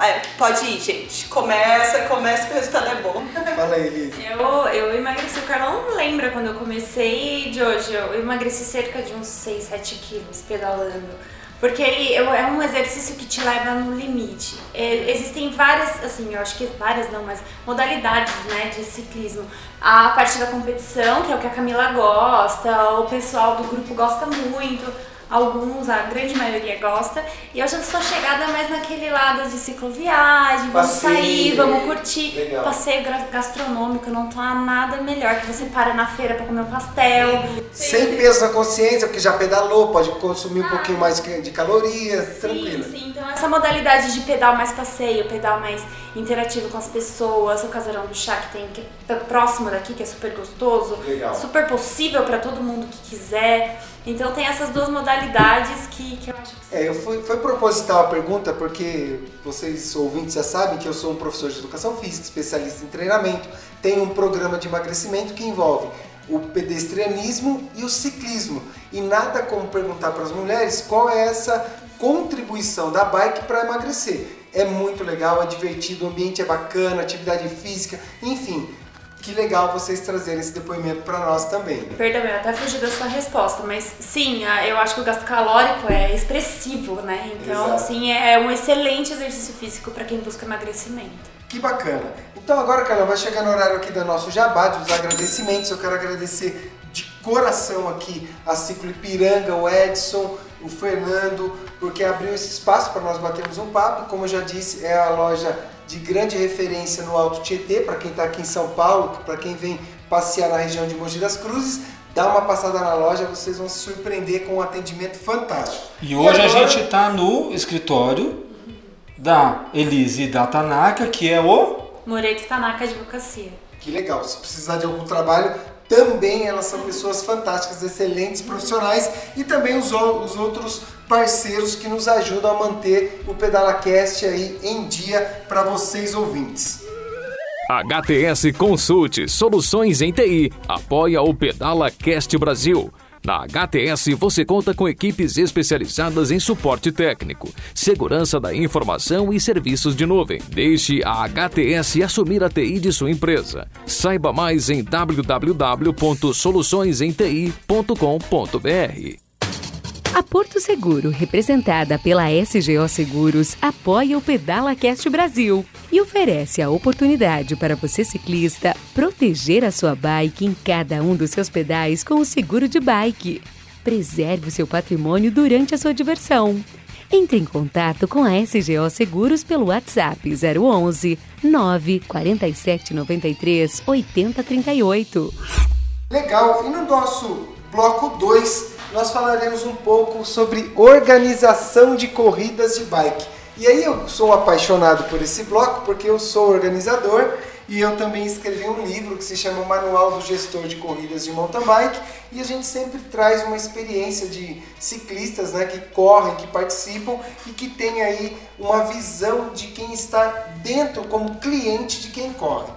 É, pode ir, gente. Começa, começa que o resultado é bom. Fala aí, Elise. Eu, eu emagreci, o Carlão lembra quando eu comecei de hoje, eu emagreci cerca de uns 6, 7 quilos pedalando. Porque ele é um exercício que te leva no limite. É, existem várias, assim, eu acho que várias não, mas modalidades né, de ciclismo. A parte da competição, que é o que a Camila gosta, o pessoal do grupo gosta muito alguns, a grande maioria gosta. E eu já sou chegada mais naquele lado de cicloviagem, vamos Passeio, sair, vamos curtir. legal. Passeio gastronômico, não tá nada melhor que você para na feira pra comer um pastel. Sem peso na consciência, porque já pedalou, pode consumir um pouquinho mais de calorias, tranquilo. Sim, sim. Então essa modalidade de pedal mais passeio, pedal mais interativo com as pessoas, o casarão do chá que tem que é próximo daqui, que é super gostoso, Legal. super possível pra todo mundo que quiser. Então tem essas duas modalidades que, que eu acho que É, eu fui, foi proposital a pergunta porque vocês ouvintes já sabem que eu sou um professor de educação física, especialista em treinamento, tenho um programa de emagrecimento que envolve o pedestrianismo e o ciclismo. E nada como perguntar para as mulheres qual é essa contribuição da bike para emagrecer. É muito legal, é divertido, o ambiente é bacana, atividade física, enfim. Que legal vocês trazerem esse depoimento para nós também. Perdão, eu até fugi da sua resposta, mas sim, eu acho que o gasto calórico é expressivo, né? Então, Exato. assim, é um excelente exercício físico para quem busca emagrecimento. Que bacana. Então agora, Carla, vai chegar no horário aqui do nosso jabá, dos agradecimentos. Eu quero agradecer de coração aqui a Ciclo Ipiranga, o Edson, o Fernando, porque abriu esse espaço para nós batermos um papo. Como eu já disse, é a loja de grande referência no Alto Tietê, para quem está aqui em São Paulo, para quem vem passear na região de Mogi das Cruzes. Dá uma passada na loja, vocês vão se surpreender com um atendimento fantástico. E hoje a agora- gente tá no escritório da Elise e da Tanaka, que é o. Moreto Tanaka Advocacia. Que legal. Se precisar de algum trabalho, também elas são pessoas fantásticas, excelentes profissionais e também os, os outros parceiros que nos ajudam a manter o PedalaCast aí em dia para vocês ouvintes. HTS Consulte Soluções em TI apoia o Pedala Cast Brasil. Na HTS você conta com equipes especializadas em suporte técnico, segurança da informação e serviços de nuvem. Deixe a HTS assumir a TI de sua empresa. Saiba mais em www.soluçõesenti.com.br. A Porto Seguro, representada pela SGO Seguros, apoia o Pedala Cast Brasil e oferece a oportunidade para você ciclista proteger a sua bike em cada um dos seus pedais com o seguro de bike. Preserve o seu patrimônio durante a sua diversão. Entre em contato com a SGO Seguros pelo WhatsApp 011 947 93 8038. Legal, e no nosso bloco 2 nós falaremos um pouco sobre organização de corridas de bike. E aí eu sou apaixonado por esse bloco porque eu sou organizador e eu também escrevi um livro que se chama Manual do Gestor de Corridas de Mountain Bike e a gente sempre traz uma experiência de ciclistas né, que correm, que participam e que tem aí uma visão de quem está dentro como cliente de quem corre.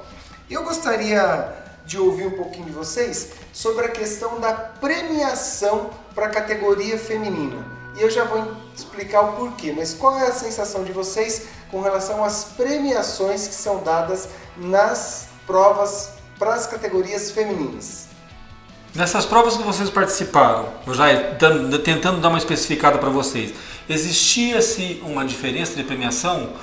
Eu gostaria de ouvir um pouquinho de vocês sobre a questão da premiação para a categoria feminina. E eu já vou explicar o porquê, mas qual é a sensação de vocês com relação às premiações que são dadas nas provas para as categorias femininas? Nessas provas que vocês participaram, eu já tentando dar uma especificada para vocês, existia-se uma diferença de premiação?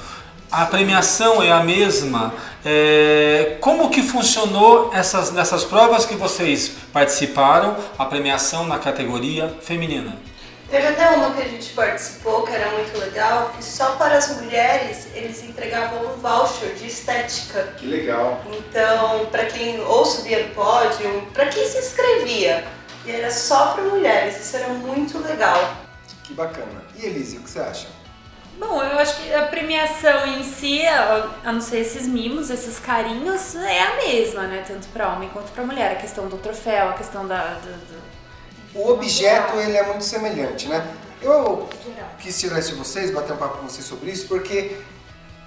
A premiação é a mesma. É, como que funcionou essas, nessas provas que vocês participaram, a premiação na categoria feminina? Teve até uma que a gente participou, que era muito legal, que só para as mulheres eles entregavam um voucher de estética. Que legal. Então, para quem ou subia no pódio, para quem se inscrevia. E era só para mulheres, isso era muito legal. Que bacana. E Elise, o que você acha? Bom, eu acho que a premiação em si, a não ser esses mimos, esses carinhos, é a mesma, né? Tanto para homem quanto para mulher. A questão do troféu, a questão da. Do, do... O objeto ele é muito semelhante, né? Eu quis tirar isso de vocês, bater um papo com vocês sobre isso, porque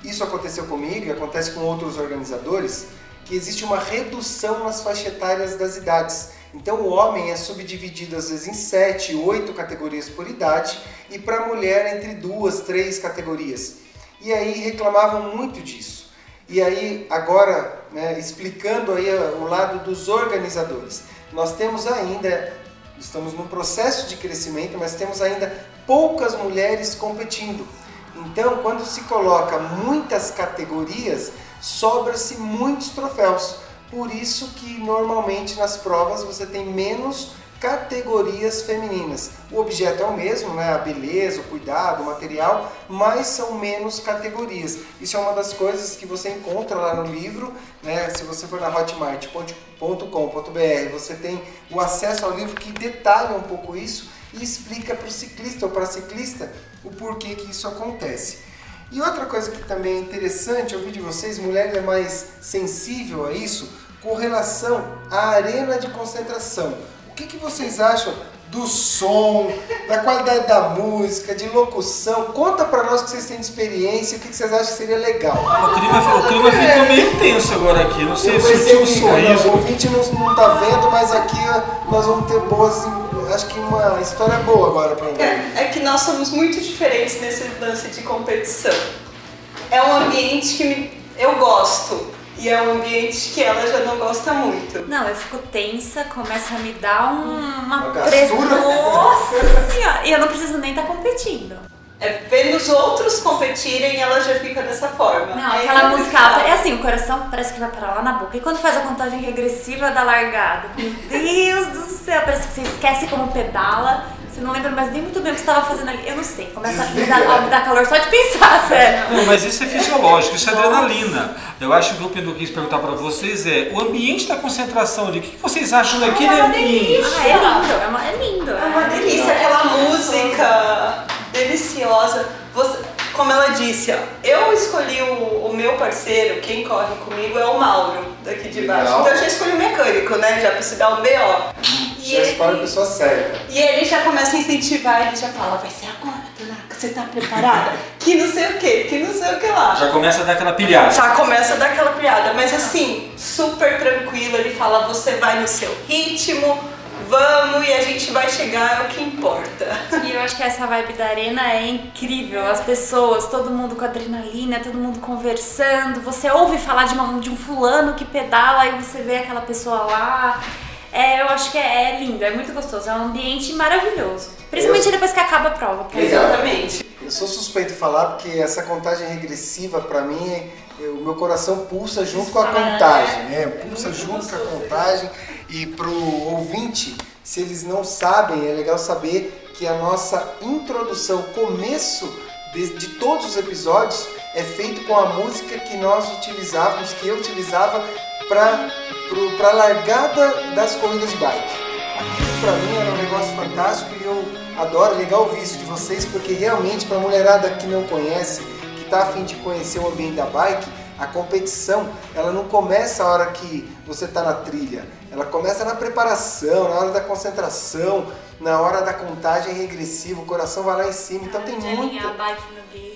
isso aconteceu comigo e acontece com outros organizadores, que existe uma redução nas faixas etárias das idades. Então o homem é subdividido às vezes em sete, oito categorias por idade e para a mulher entre duas, três categorias. E aí reclamavam muito disso. E aí agora, né, explicando aí o lado dos organizadores, nós temos ainda, estamos num processo de crescimento, mas temos ainda poucas mulheres competindo. Então, quando se coloca muitas categorias, sobra-se muitos troféus. Por isso que normalmente nas provas você tem menos categorias femininas. O objeto é o mesmo, né? a beleza, o cuidado, o material, mas são menos categorias. Isso é uma das coisas que você encontra lá no livro. Né? Se você for na hotmart.com.br, você tem o acesso ao livro que detalha um pouco isso e explica para o ciclista ou para a ciclista o porquê que isso acontece. E outra coisa que também é interessante ouvir de vocês, mulher é mais sensível a isso, com relação à arena de concentração. O que, que vocês acham do som, da qualidade da música, de locução? Conta para nós que vocês têm de experiência, o que, que vocês acham que seria legal. O clima, o clima ficou meio tenso agora aqui, não sei se tinha um sorriso. O ouvinte não, não tá vendo, mas aqui nós vamos ter boas, acho que uma história boa agora para é, é que nós somos muito diferentes nesse lance de competição. É um ambiente que eu gosto e é um ambiente que ela já não gosta muito. Não, eu fico tensa, começa a me dar um, uma, uma pressão. Nossa senhora! E eu não preciso nem estar tá competindo. É, vendo os outros competirem, ela já fica dessa forma. Não, Aí aquela música. É assim, o coração parece que vai parar lá na boca. E quando faz a contagem regressiva da largada? Meu Deus do céu, parece que você esquece como pedala. Você não lembra mais nem muito bem o que você estava fazendo ali. Eu não sei, começa a me, dar, a me dar calor só de pensar, [LAUGHS] sério. Não, mas isso é fisiológico, isso é adrenalina. Eu acho que o que eu quis perguntar para vocês é o ambiente da concentração ali. O que vocês acham daquele ah, é ambiente? Ah, é lindo, é, uma, é lindo. É uma delícia, aquela música deliciosa. Você, como ela disse, ó, eu escolhi o, o, meu parceiro, quem corre comigo é o Mauro, daqui de baixo. Legal. Então eu já escolhi o mecânico, né? Já pra se dar um BO. E já escolhe a pessoa certa. E ele já começa a incentivar, ele já fala, vai ser agora, Tanaka, você tá preparada? [LAUGHS] que não sei o que, que não sei o que lá. Já começa a dar aquela pilhada. Já começa a dar aquela pilhada, mas assim, super tranquilo, ele fala, você vai no seu ritmo, vamos e a gente vai chegar, é o que importa. E eu acho que essa vibe da arena é incrível. As pessoas, todo mundo com adrenalina, todo mundo conversando. Você ouve falar de, uma, de um fulano que pedala e você vê aquela pessoa lá. É, eu acho que é, é lindo, é muito gostoso. É um ambiente maravilhoso. Principalmente eu... depois que acaba a prova. Exatamente. Eu sou suspeito de falar porque essa contagem regressiva, para mim, o meu coração pulsa junto com a contagem. Né? Pulsa junto com a contagem. E pro ouvinte, se eles não sabem, é legal saber que a nossa introdução, começo de, de todos os episódios, é feito com a música que nós utilizávamos, que eu utilizava para a largada das corridas de bike. Aquilo para mim era um negócio fantástico e eu adoro, legal ouvir isso de vocês, porque realmente para a mulherada que não conhece, que está afim de conhecer o ambiente da bike, a competição ela não começa a hora que você está na trilha, ela começa na preparação, na hora da concentração, na hora da contagem regressiva, o coração vai lá em cima, então tem muito.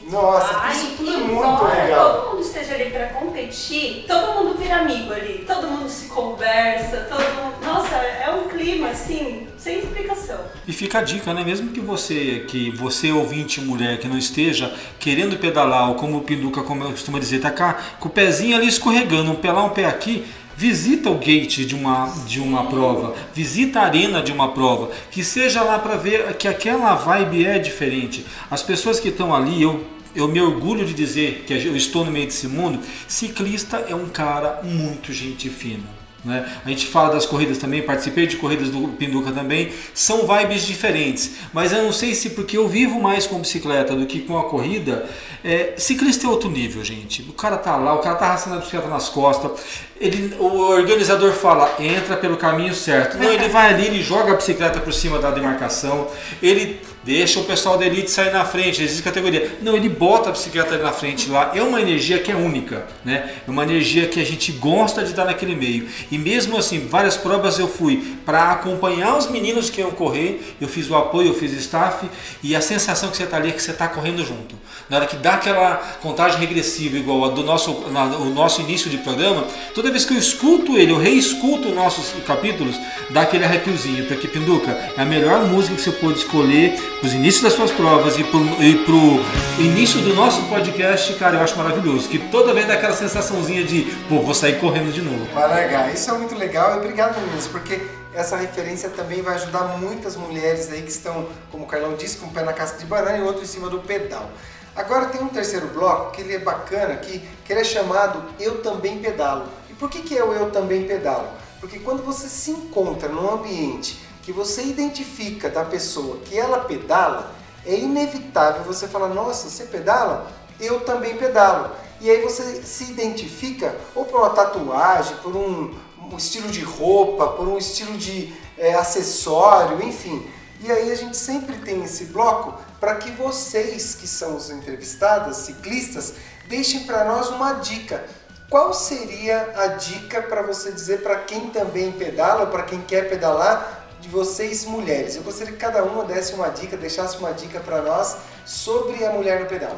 Nossa, Ai, isso tudo é muito legal. todo mundo esteja ali pra competir, todo mundo vira amigo ali, todo mundo se conversa, todo mundo. Nossa, é um clima assim, sem explicação. E fica a dica, né? Mesmo que você, que você ouvinte mulher que não esteja querendo pedalar, ou como o Pinduca costuma dizer, tá cá, com o pezinho ali escorregando, um pé lá, um pé aqui, visita o gate de uma, de uma prova, visita a arena de uma prova, que seja lá para ver que aquela vibe é diferente. As pessoas que estão ali, eu, eu me orgulho de dizer que eu estou no meio desse mundo, ciclista é um cara muito gente fina. Né? A gente fala das corridas também, participei de corridas do Pinduca também, são vibes diferentes, mas eu não sei se porque eu vivo mais com bicicleta do que com a corrida, é, ciclista é outro nível, gente. O cara tá lá, o cara tá arrastando a bicicleta nas costas, ele, o organizador fala, entra pelo caminho certo. Não, ele vai ali, ele joga a bicicleta por cima da demarcação, ele deixa o pessoal da elite sair na frente, existe categoria. Não, ele bota a bicicleta na frente lá. É uma energia que é única, né? É uma energia que a gente gosta de estar naquele meio. E mesmo assim, várias provas eu fui para acompanhar os meninos que iam correr, eu fiz o apoio, eu fiz staff, e a sensação que você está ali é que você está correndo junto. Na hora que dá aquela contagem regressiva igual a do nosso, na, o nosso início de programa, toda vez que eu escuto ele, eu reescuto nossos capítulos, dá aquele arrepiozinho, porque Pinduca é a melhor música que você pode escolher os inícios das suas provas e para o início do nosso podcast, cara, eu acho maravilhoso. Que toda vez dá aquela sensaçãozinha de, pô, vou sair correndo de novo. Vai largar. Isso é muito legal e obrigado, meninas, porque essa referência também vai ajudar muitas mulheres aí que estão, como o Carlão disse, com o pé na casca de banana e outro em cima do pedal. Agora tem um terceiro bloco que ele é bacana, que, que ele é chamado Eu Também Pedalo. E por que, que é o Eu Também Pedalo? Porque quando você se encontra num ambiente que você identifica da pessoa que ela pedala, é inevitável você falar, nossa, você pedala? Eu também pedalo. E aí você se identifica ou por uma tatuagem, por um, um estilo de roupa, por um estilo de é, acessório, enfim. E aí a gente sempre tem esse bloco para que vocês que são os entrevistadas, ciclistas, deixem para nós uma dica. Qual seria a dica para você dizer para quem também pedala, para quem quer pedalar, de vocês mulheres? Eu gostaria que cada uma desse uma dica, deixasse uma dica para nós sobre a mulher no pedal.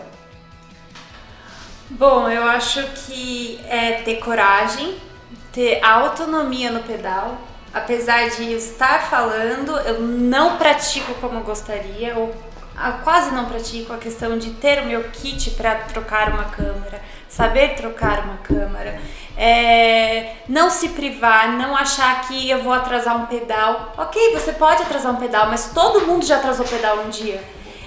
Bom, eu acho que é ter coragem, ter autonomia no pedal. Apesar de estar falando, eu não pratico como gostaria, ou quase não pratico a questão de ter o meu kit para trocar uma câmera, saber trocar uma câmera, é, não se privar, não achar que eu vou atrasar um pedal. Ok, você pode atrasar um pedal, mas todo mundo já atrasou pedal um dia.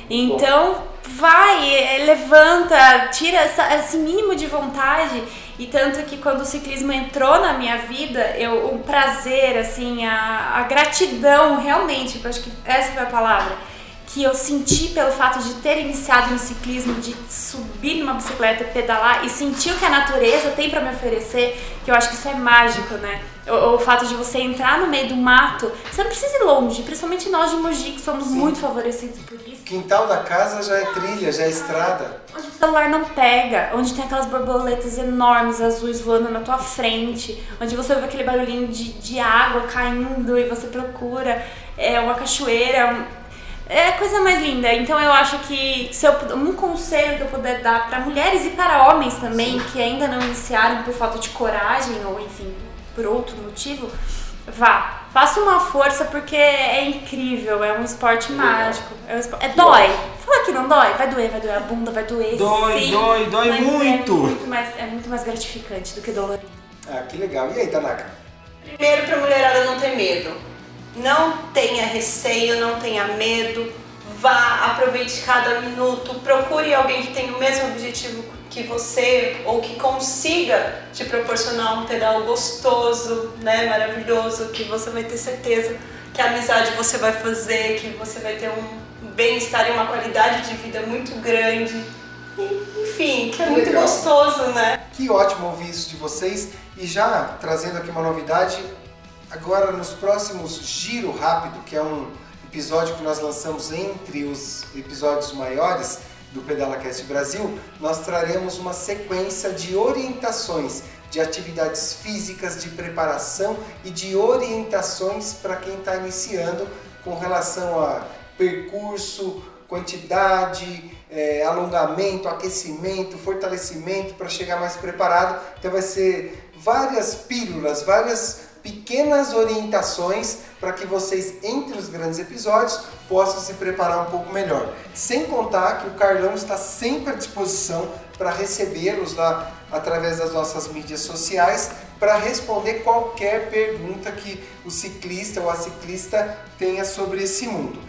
Então, vai, é, levanta, tira essa, esse mínimo de vontade. E tanto que quando o ciclismo entrou na minha vida, eu, o prazer, assim, a, a gratidão, realmente, eu acho que essa foi a palavra que eu senti pelo fato de ter iniciado no ciclismo, de subir numa bicicleta, pedalar e sentir o que a natureza tem para me oferecer, que eu acho que isso é mágico, né? O, o, fato de você entrar no meio do mato, você não precisa ir longe, principalmente nós de Mogi, que somos Sim. muito favorecidos por isso. Quintal da casa já é trilha, já é estrada. Onde o celular não pega, onde tem aquelas borboletas enormes azuis voando na tua frente, onde você ouve aquele barulhinho de, de água caindo e você procura é, uma cachoeira é a coisa mais linda. Então eu acho que se eu, um conselho que eu puder dar para mulheres e para homens também Sim. que ainda não iniciaram por falta de coragem ou enfim por outro motivo vá. Faça uma força porque é incrível, é um esporte mágico. É, um esporte... é dói. Fala que não dói, vai doer, vai doer a bunda, vai doer. Dói, sim, dói, dói mas muito. É muito, mais, é muito mais gratificante do que dolorido. Ah, que legal. E aí, Tanaka? Primeiro pra mulherada não ter medo. Não tenha receio, não tenha medo. Vá, aproveite cada minuto, procure alguém que tenha o mesmo objetivo que você ou que consiga te proporcionar um pedal gostoso, né, maravilhoso, que você vai ter certeza que a amizade você vai fazer, que você vai ter um bem-estar e uma qualidade de vida muito grande. Enfim, que é muito Legal. gostoso, né? Que ótimo ouvir isso de vocês. E já trazendo aqui uma novidade, agora nos próximos Giro Rápido, que é um episódio que nós lançamos entre os episódios maiores do Pedala Cast Brasil, nós traremos uma sequência de orientações de atividades físicas, de preparação e de orientações para quem está iniciando com relação a percurso, quantidade, eh, alongamento, aquecimento, fortalecimento para chegar mais preparado. Então vai ser várias pílulas, várias pequenas orientações para que vocês, entre os grandes episódios, possam se preparar um pouco melhor. Sem contar que o Carlão está sempre à disposição para recebê-los lá através das nossas mídias sociais para responder qualquer pergunta que o ciclista ou a ciclista tenha sobre esse mundo.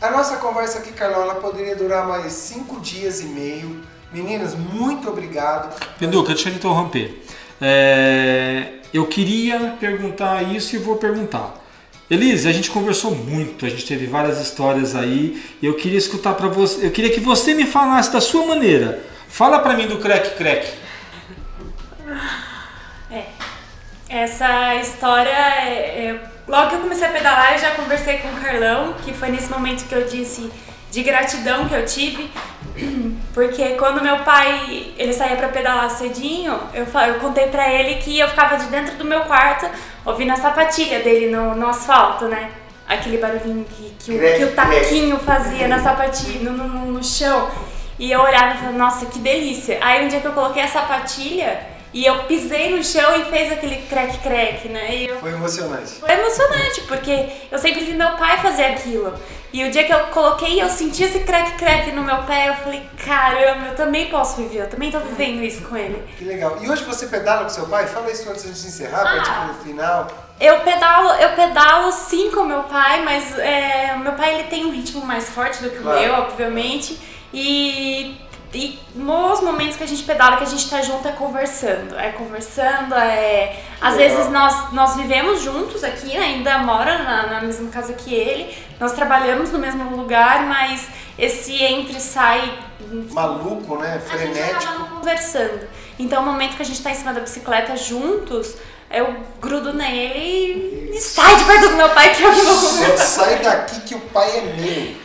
A nossa conversa aqui, Carlão, ela poderia durar mais cinco dias e meio. Meninas, muito obrigado. Penduca, deixa eu interromper. É, eu queria perguntar isso e vou perguntar. Elise, a gente conversou muito, a gente teve várias histórias aí. E eu queria escutar para você, eu queria que você me falasse da sua maneira. Fala para mim do crack crack. É. Essa história, é, é, logo que eu comecei a pedalar, eu já conversei com o Carlão, que foi nesse momento que eu disse de gratidão que eu tive, [CLEARS THROAT] porque quando meu pai ele saía para pedalar cedinho, eu, eu contei pra ele que eu ficava de dentro do meu quarto ouvindo a sapatilha dele no, no asfalto, né? Aquele barulhinho que, que, o- que o taquinho fazia na sapatilha, no, no, no chão. E eu olhava e falava, nossa, que delícia. Aí um dia que eu coloquei a sapatilha e eu pisei no chão e fez aquele crack-crack, né? E eu Foi emocionante. foi emocionante, porque eu sempre vi meu pai fazer aquilo. E o dia que eu coloquei eu senti esse crack-crack no meu pé, eu falei, caramba, eu também posso viver, eu também tô vivendo isso com ele. Que legal. E hoje você pedala com seu pai? Fala isso antes de encerrar, para tipo no final. Eu pedalo, eu pedalo sim com meu pai, mas é, meu pai ele tem um ritmo mais forte do que Claro. o meu, obviamente. E, e nos momentos que a gente pedala, que a gente tá junto, é conversando. É conversando, é. Às Legal. vezes nós, nós vivemos juntos aqui, né, ainda mora na, na mesma casa que ele. Nós trabalhamos no mesmo lugar, mas esse entre sai Maluco, né? a gente Frenético. conversando. Então, no momento que a gente tá em cima da bicicleta juntos, eu grudo nele e, e sai de perto do meu pai que eu não vou conversar. sai daqui que o pai é meu.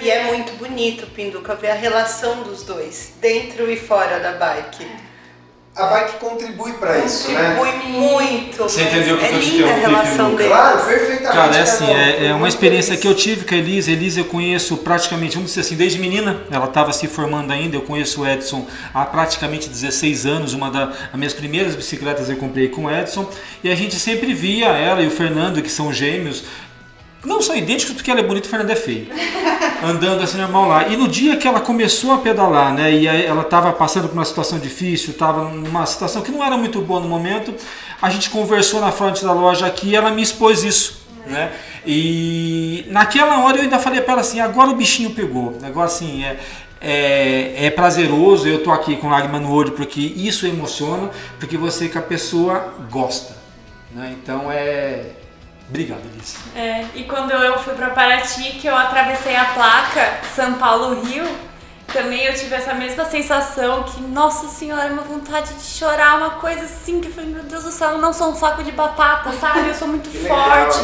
E é muito bonito, Pinduca, ver a relação dos dois, dentro e fora da bike. A bike contribui para isso, né? Contribui muito. Você entendeu o que é eu te linda a relação deles. Claro, perfeitamente. Cara, é assim, é, é uma experiência feliz. que eu tive com a Elise. A Elise eu conheço praticamente, vamos dizer assim, desde menina. Ela estava se formando ainda. Eu conheço o Edson há praticamente 16 anos. Uma das minhas primeiras bicicletas eu comprei com o Edson. E a gente sempre via ela e o Fernando, que são gêmeos, não são idênticos porque ela é bonita e o Fernando é feio. [LAUGHS] Andando assim normal lá. E no dia que ela começou a pedalar, né? E ela estava passando por uma situação difícil, estava numa situação que não era muito boa no momento. A gente conversou na frente da loja aqui e ela me expôs isso. Né? E naquela hora eu ainda falei para ela assim, agora o bichinho pegou. Agora assim, é, é, é prazeroso, eu tô aqui com lágrima no olho porque isso emociona, porque você que a pessoa gosta. Né? Então é. Obrigado, Elise. É, e quando eu fui pra Paraty, que eu atravessei a placa São Paulo-Rio, também eu tive essa mesma sensação que, nossa senhora, uma vontade de chorar, uma coisa assim, que eu falei, meu Deus do céu, eu não sou um saco de batata, sabe? Eu sou muito forte,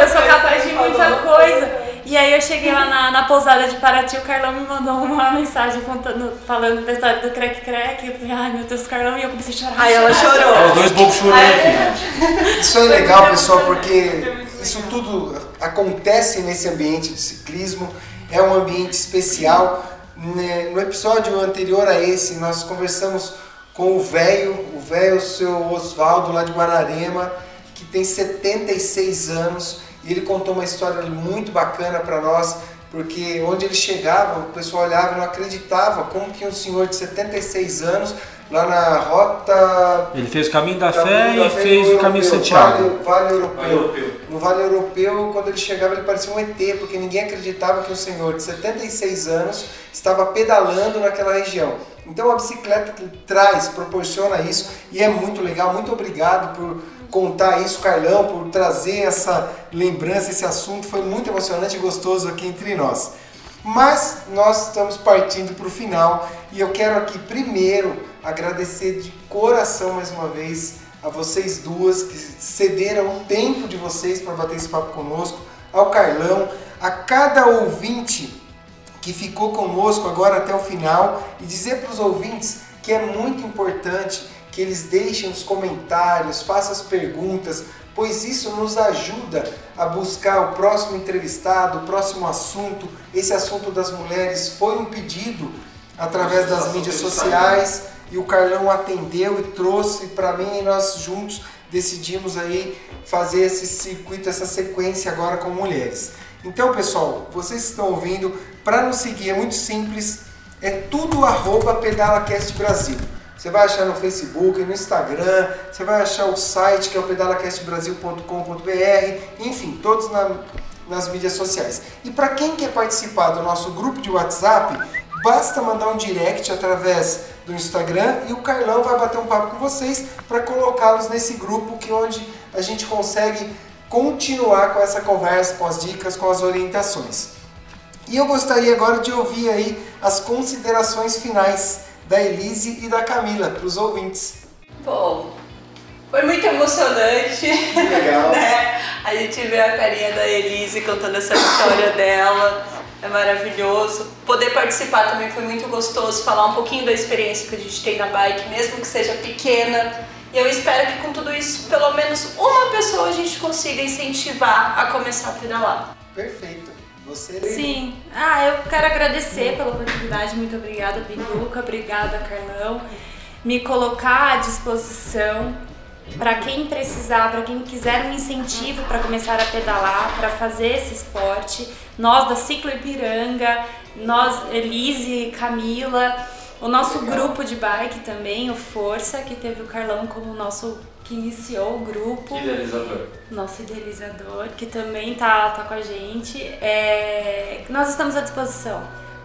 eu sou capaz de muita coisa. E aí eu cheguei lá na, na pousada de Paraty, o Carlão me mandou uma mensagem contando, falando da história do crack crack. Eu falei, ai meu Deus, Carlão, e eu comecei a chorar. Aí ela chorou. chorar. Os dois bobos chorando aqui. [LAUGHS] Isso é legal, pessoal, porque isso tudo acontece nesse ambiente do ciclismo, é um ambiente especial. Né, No episódio anterior a esse, nós conversamos com o velho, o velho seu Oswaldo lá de Guararema, que tem 76 anos e ele contou uma história muito bacana para nós, porque onde ele chegava, o pessoal olhava e não acreditava como que um senhor de 76 anos lá na rota. Ele fez o caminho da fé e fez o caminho Santiago. Vale, vale, europeu. vale, europeu. No Vale Europeu, quando ele chegava, ele parecia um ET, porque ninguém acreditava que um senhor de 76 anos estava pedalando naquela região. Então a bicicleta traz, proporciona isso e é muito legal. Muito obrigado por contar isso, Carlão, por trazer essa lembrança, esse assunto. Foi muito emocionante e gostoso aqui entre nós. Mas nós estamos partindo para o final e eu quero aqui primeiro agradecer de coração mais uma vez a vocês duas que cederam o tempo de vocês para bater esse papo conosco, ao Carlão, a cada ouvinte que ficou conosco agora até o final e dizer para os ouvintes que é muito importante que eles deixem os comentários, façam as perguntas, pois isso nos ajuda a buscar o próximo entrevistado, o próximo assunto. Esse assunto das mulheres foi um pedido através das mídias sociais e o Carlão atendeu e trouxe para mim e nós juntos decidimos aí fazer esse circuito, essa sequência agora com mulheres. Então, pessoal, vocês estão ouvindo, para nos seguir é muito simples, é tudo arroba PedalaCast Brasil. Você vai achar no Facebook, no Instagram, você vai achar o site que é o pedalacastbrasil.com.br, enfim, todos na, nas mídias sociais. E para quem quer participar do nosso grupo de WhatsApp, basta mandar um direct através do Instagram e o Carlão vai bater um papo com vocês para colocá-los nesse grupo que onde a gente consegue continuar com essa conversa, com as dicas, com as orientações. E eu gostaria agora de ouvir aí as considerações finais da Elise e da Camila para os ouvintes. Bom, foi muito emocionante. Legal. [LAUGHS] né? A gente vê a carinha da Elise contando essa história dela é maravilhoso. Poder participar também foi muito gostoso, falar um pouquinho da experiência que a gente tem na bike, mesmo que seja pequena. E eu espero que com tudo isso, pelo menos uma pessoa a gente consiga incentivar a começar a pedalar. Perfeito. Você Sim. Ah, eu quero agradecer pela oportunidade. Muito obrigada, Pinduca. Obrigada, Carlão. Me colocar à disposição para quem precisar, para quem quiser um incentivo para começar a pedalar, para fazer esse esporte. Nós da Ciclo Ipiranga, nós, Elise, Camila, o nosso Legal. grupo de bike também, o Força, que teve o Carlão como nosso que iniciou o grupo. Idealizador. Nosso idealizador, que também tá, tá com a gente. É, nós estamos à disposição.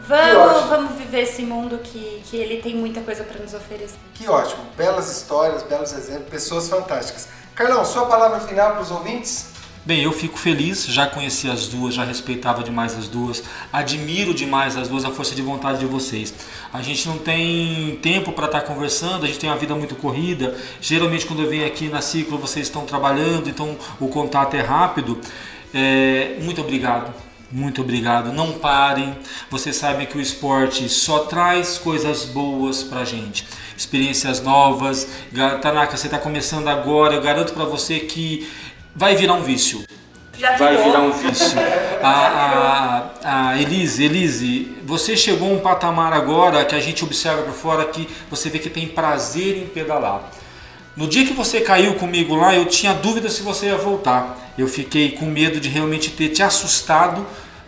Vamos, vamos viver esse mundo que, que ele tem muita coisa para nos oferecer. Que ótimo. Belas histórias, belos exemplos, pessoas fantásticas. Carlão, sua palavra final para os ouvintes? Bem, eu fico feliz, já conheci as duas, já respeitava demais as duas, admiro demais as duas, a força de vontade de vocês. A gente não tem tempo para estar tá conversando, a gente tem uma vida muito corrida. Geralmente, quando eu venho aqui na Ciclo, vocês estão trabalhando, então o contato é rápido. É, muito obrigado, muito obrigado. Não parem. Vocês sabem que o esporte só traz coisas boas pra gente. Experiências novas. Tanaka, você está começando agora. Eu garanto para você que vai virar um vício. Já vai virar um vício. [LAUGHS] A, a, a, Elise, Elise, você chegou a um patamar agora que a gente observa por fora que você vê que tem prazer em pedalar. No dia que você caiu comigo lá, eu tinha dúvida se você ia voltar. Eu fiquei com medo de realmente ter te assustado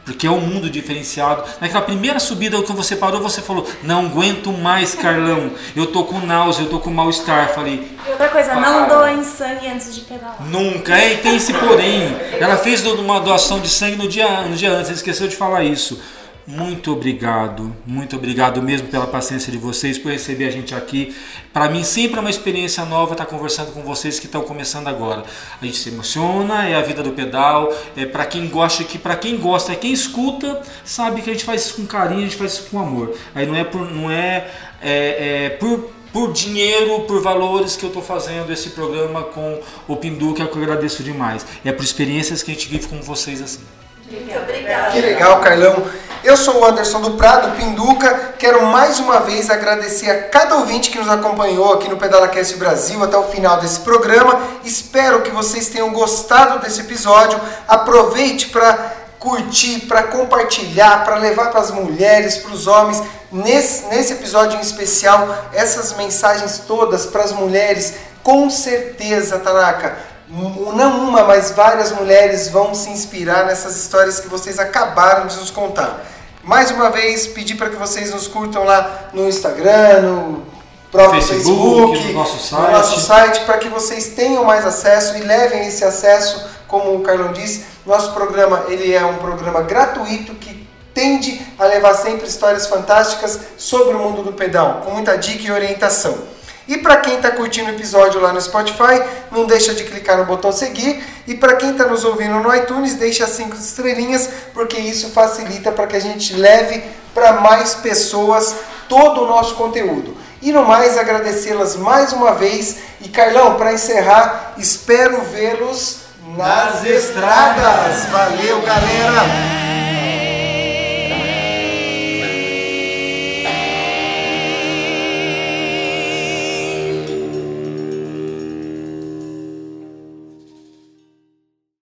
porque é um mundo diferenciado. Naquela primeira subida que você parou, você falou: Não aguento mais, Carlão. Eu tô com náusea, eu tô com mal-estar. Falei. Outra coisa, não doem sangue antes de pedalar. Nunca. É, e tem esse porém. Ela fez uma doação de sangue no dia, no dia antes, esqueceu de falar isso. Muito obrigado, muito obrigado mesmo pela paciência de vocês, por receber a gente aqui. Para mim sempre é uma experiência nova estar conversando com vocês que estão começando agora. A gente se emociona, é a vida do pedal, é para quem gosta, que para quem gosta, é quem escuta, sabe que a gente faz isso com carinho, a gente faz isso com amor. Aí não é por, não é, é, é por por dinheiro, por valores que eu estou fazendo esse programa com o Pindu, que eu agradeço demais. É por experiências que a gente vive com vocês assim. Muito obrigada. Que legal, Carlão. Eu sou o Anderson do Prado, Pinduca. Quero mais uma vez agradecer a cada ouvinte que nos acompanhou aqui no PedalaCast Brasil até o final desse programa. Espero que vocês tenham gostado desse episódio. Aproveite para curtir, para compartilhar, para levar para as mulheres, para os homens. Nesse, nesse episódio em especial, essas mensagens todas para as mulheres, com certeza, Tanaka não uma, mas várias mulheres vão se inspirar nessas histórias que vocês acabaram de nos contar. Mais uma vez, pedir para que vocês nos curtam lá no Instagram, no próprio Facebook, Facebook no nosso site, no nosso site para que vocês tenham mais acesso e levem esse acesso, como o Carlão disse. Nosso programa ele é um programa gratuito que tende a levar sempre histórias fantásticas sobre o mundo do pedal, com muita dica e orientação. E para quem está curtindo o episódio lá no Spotify, não deixa de clicar no botão seguir. E para quem está nos ouvindo no iTunes, deixa cinco estrelinhas, porque isso facilita para que a gente leve para mais pessoas todo o nosso conteúdo. E no mais, agradecê-las mais uma vez. E Carlão, para encerrar, espero vê-los nas estradas. Valeu, galera!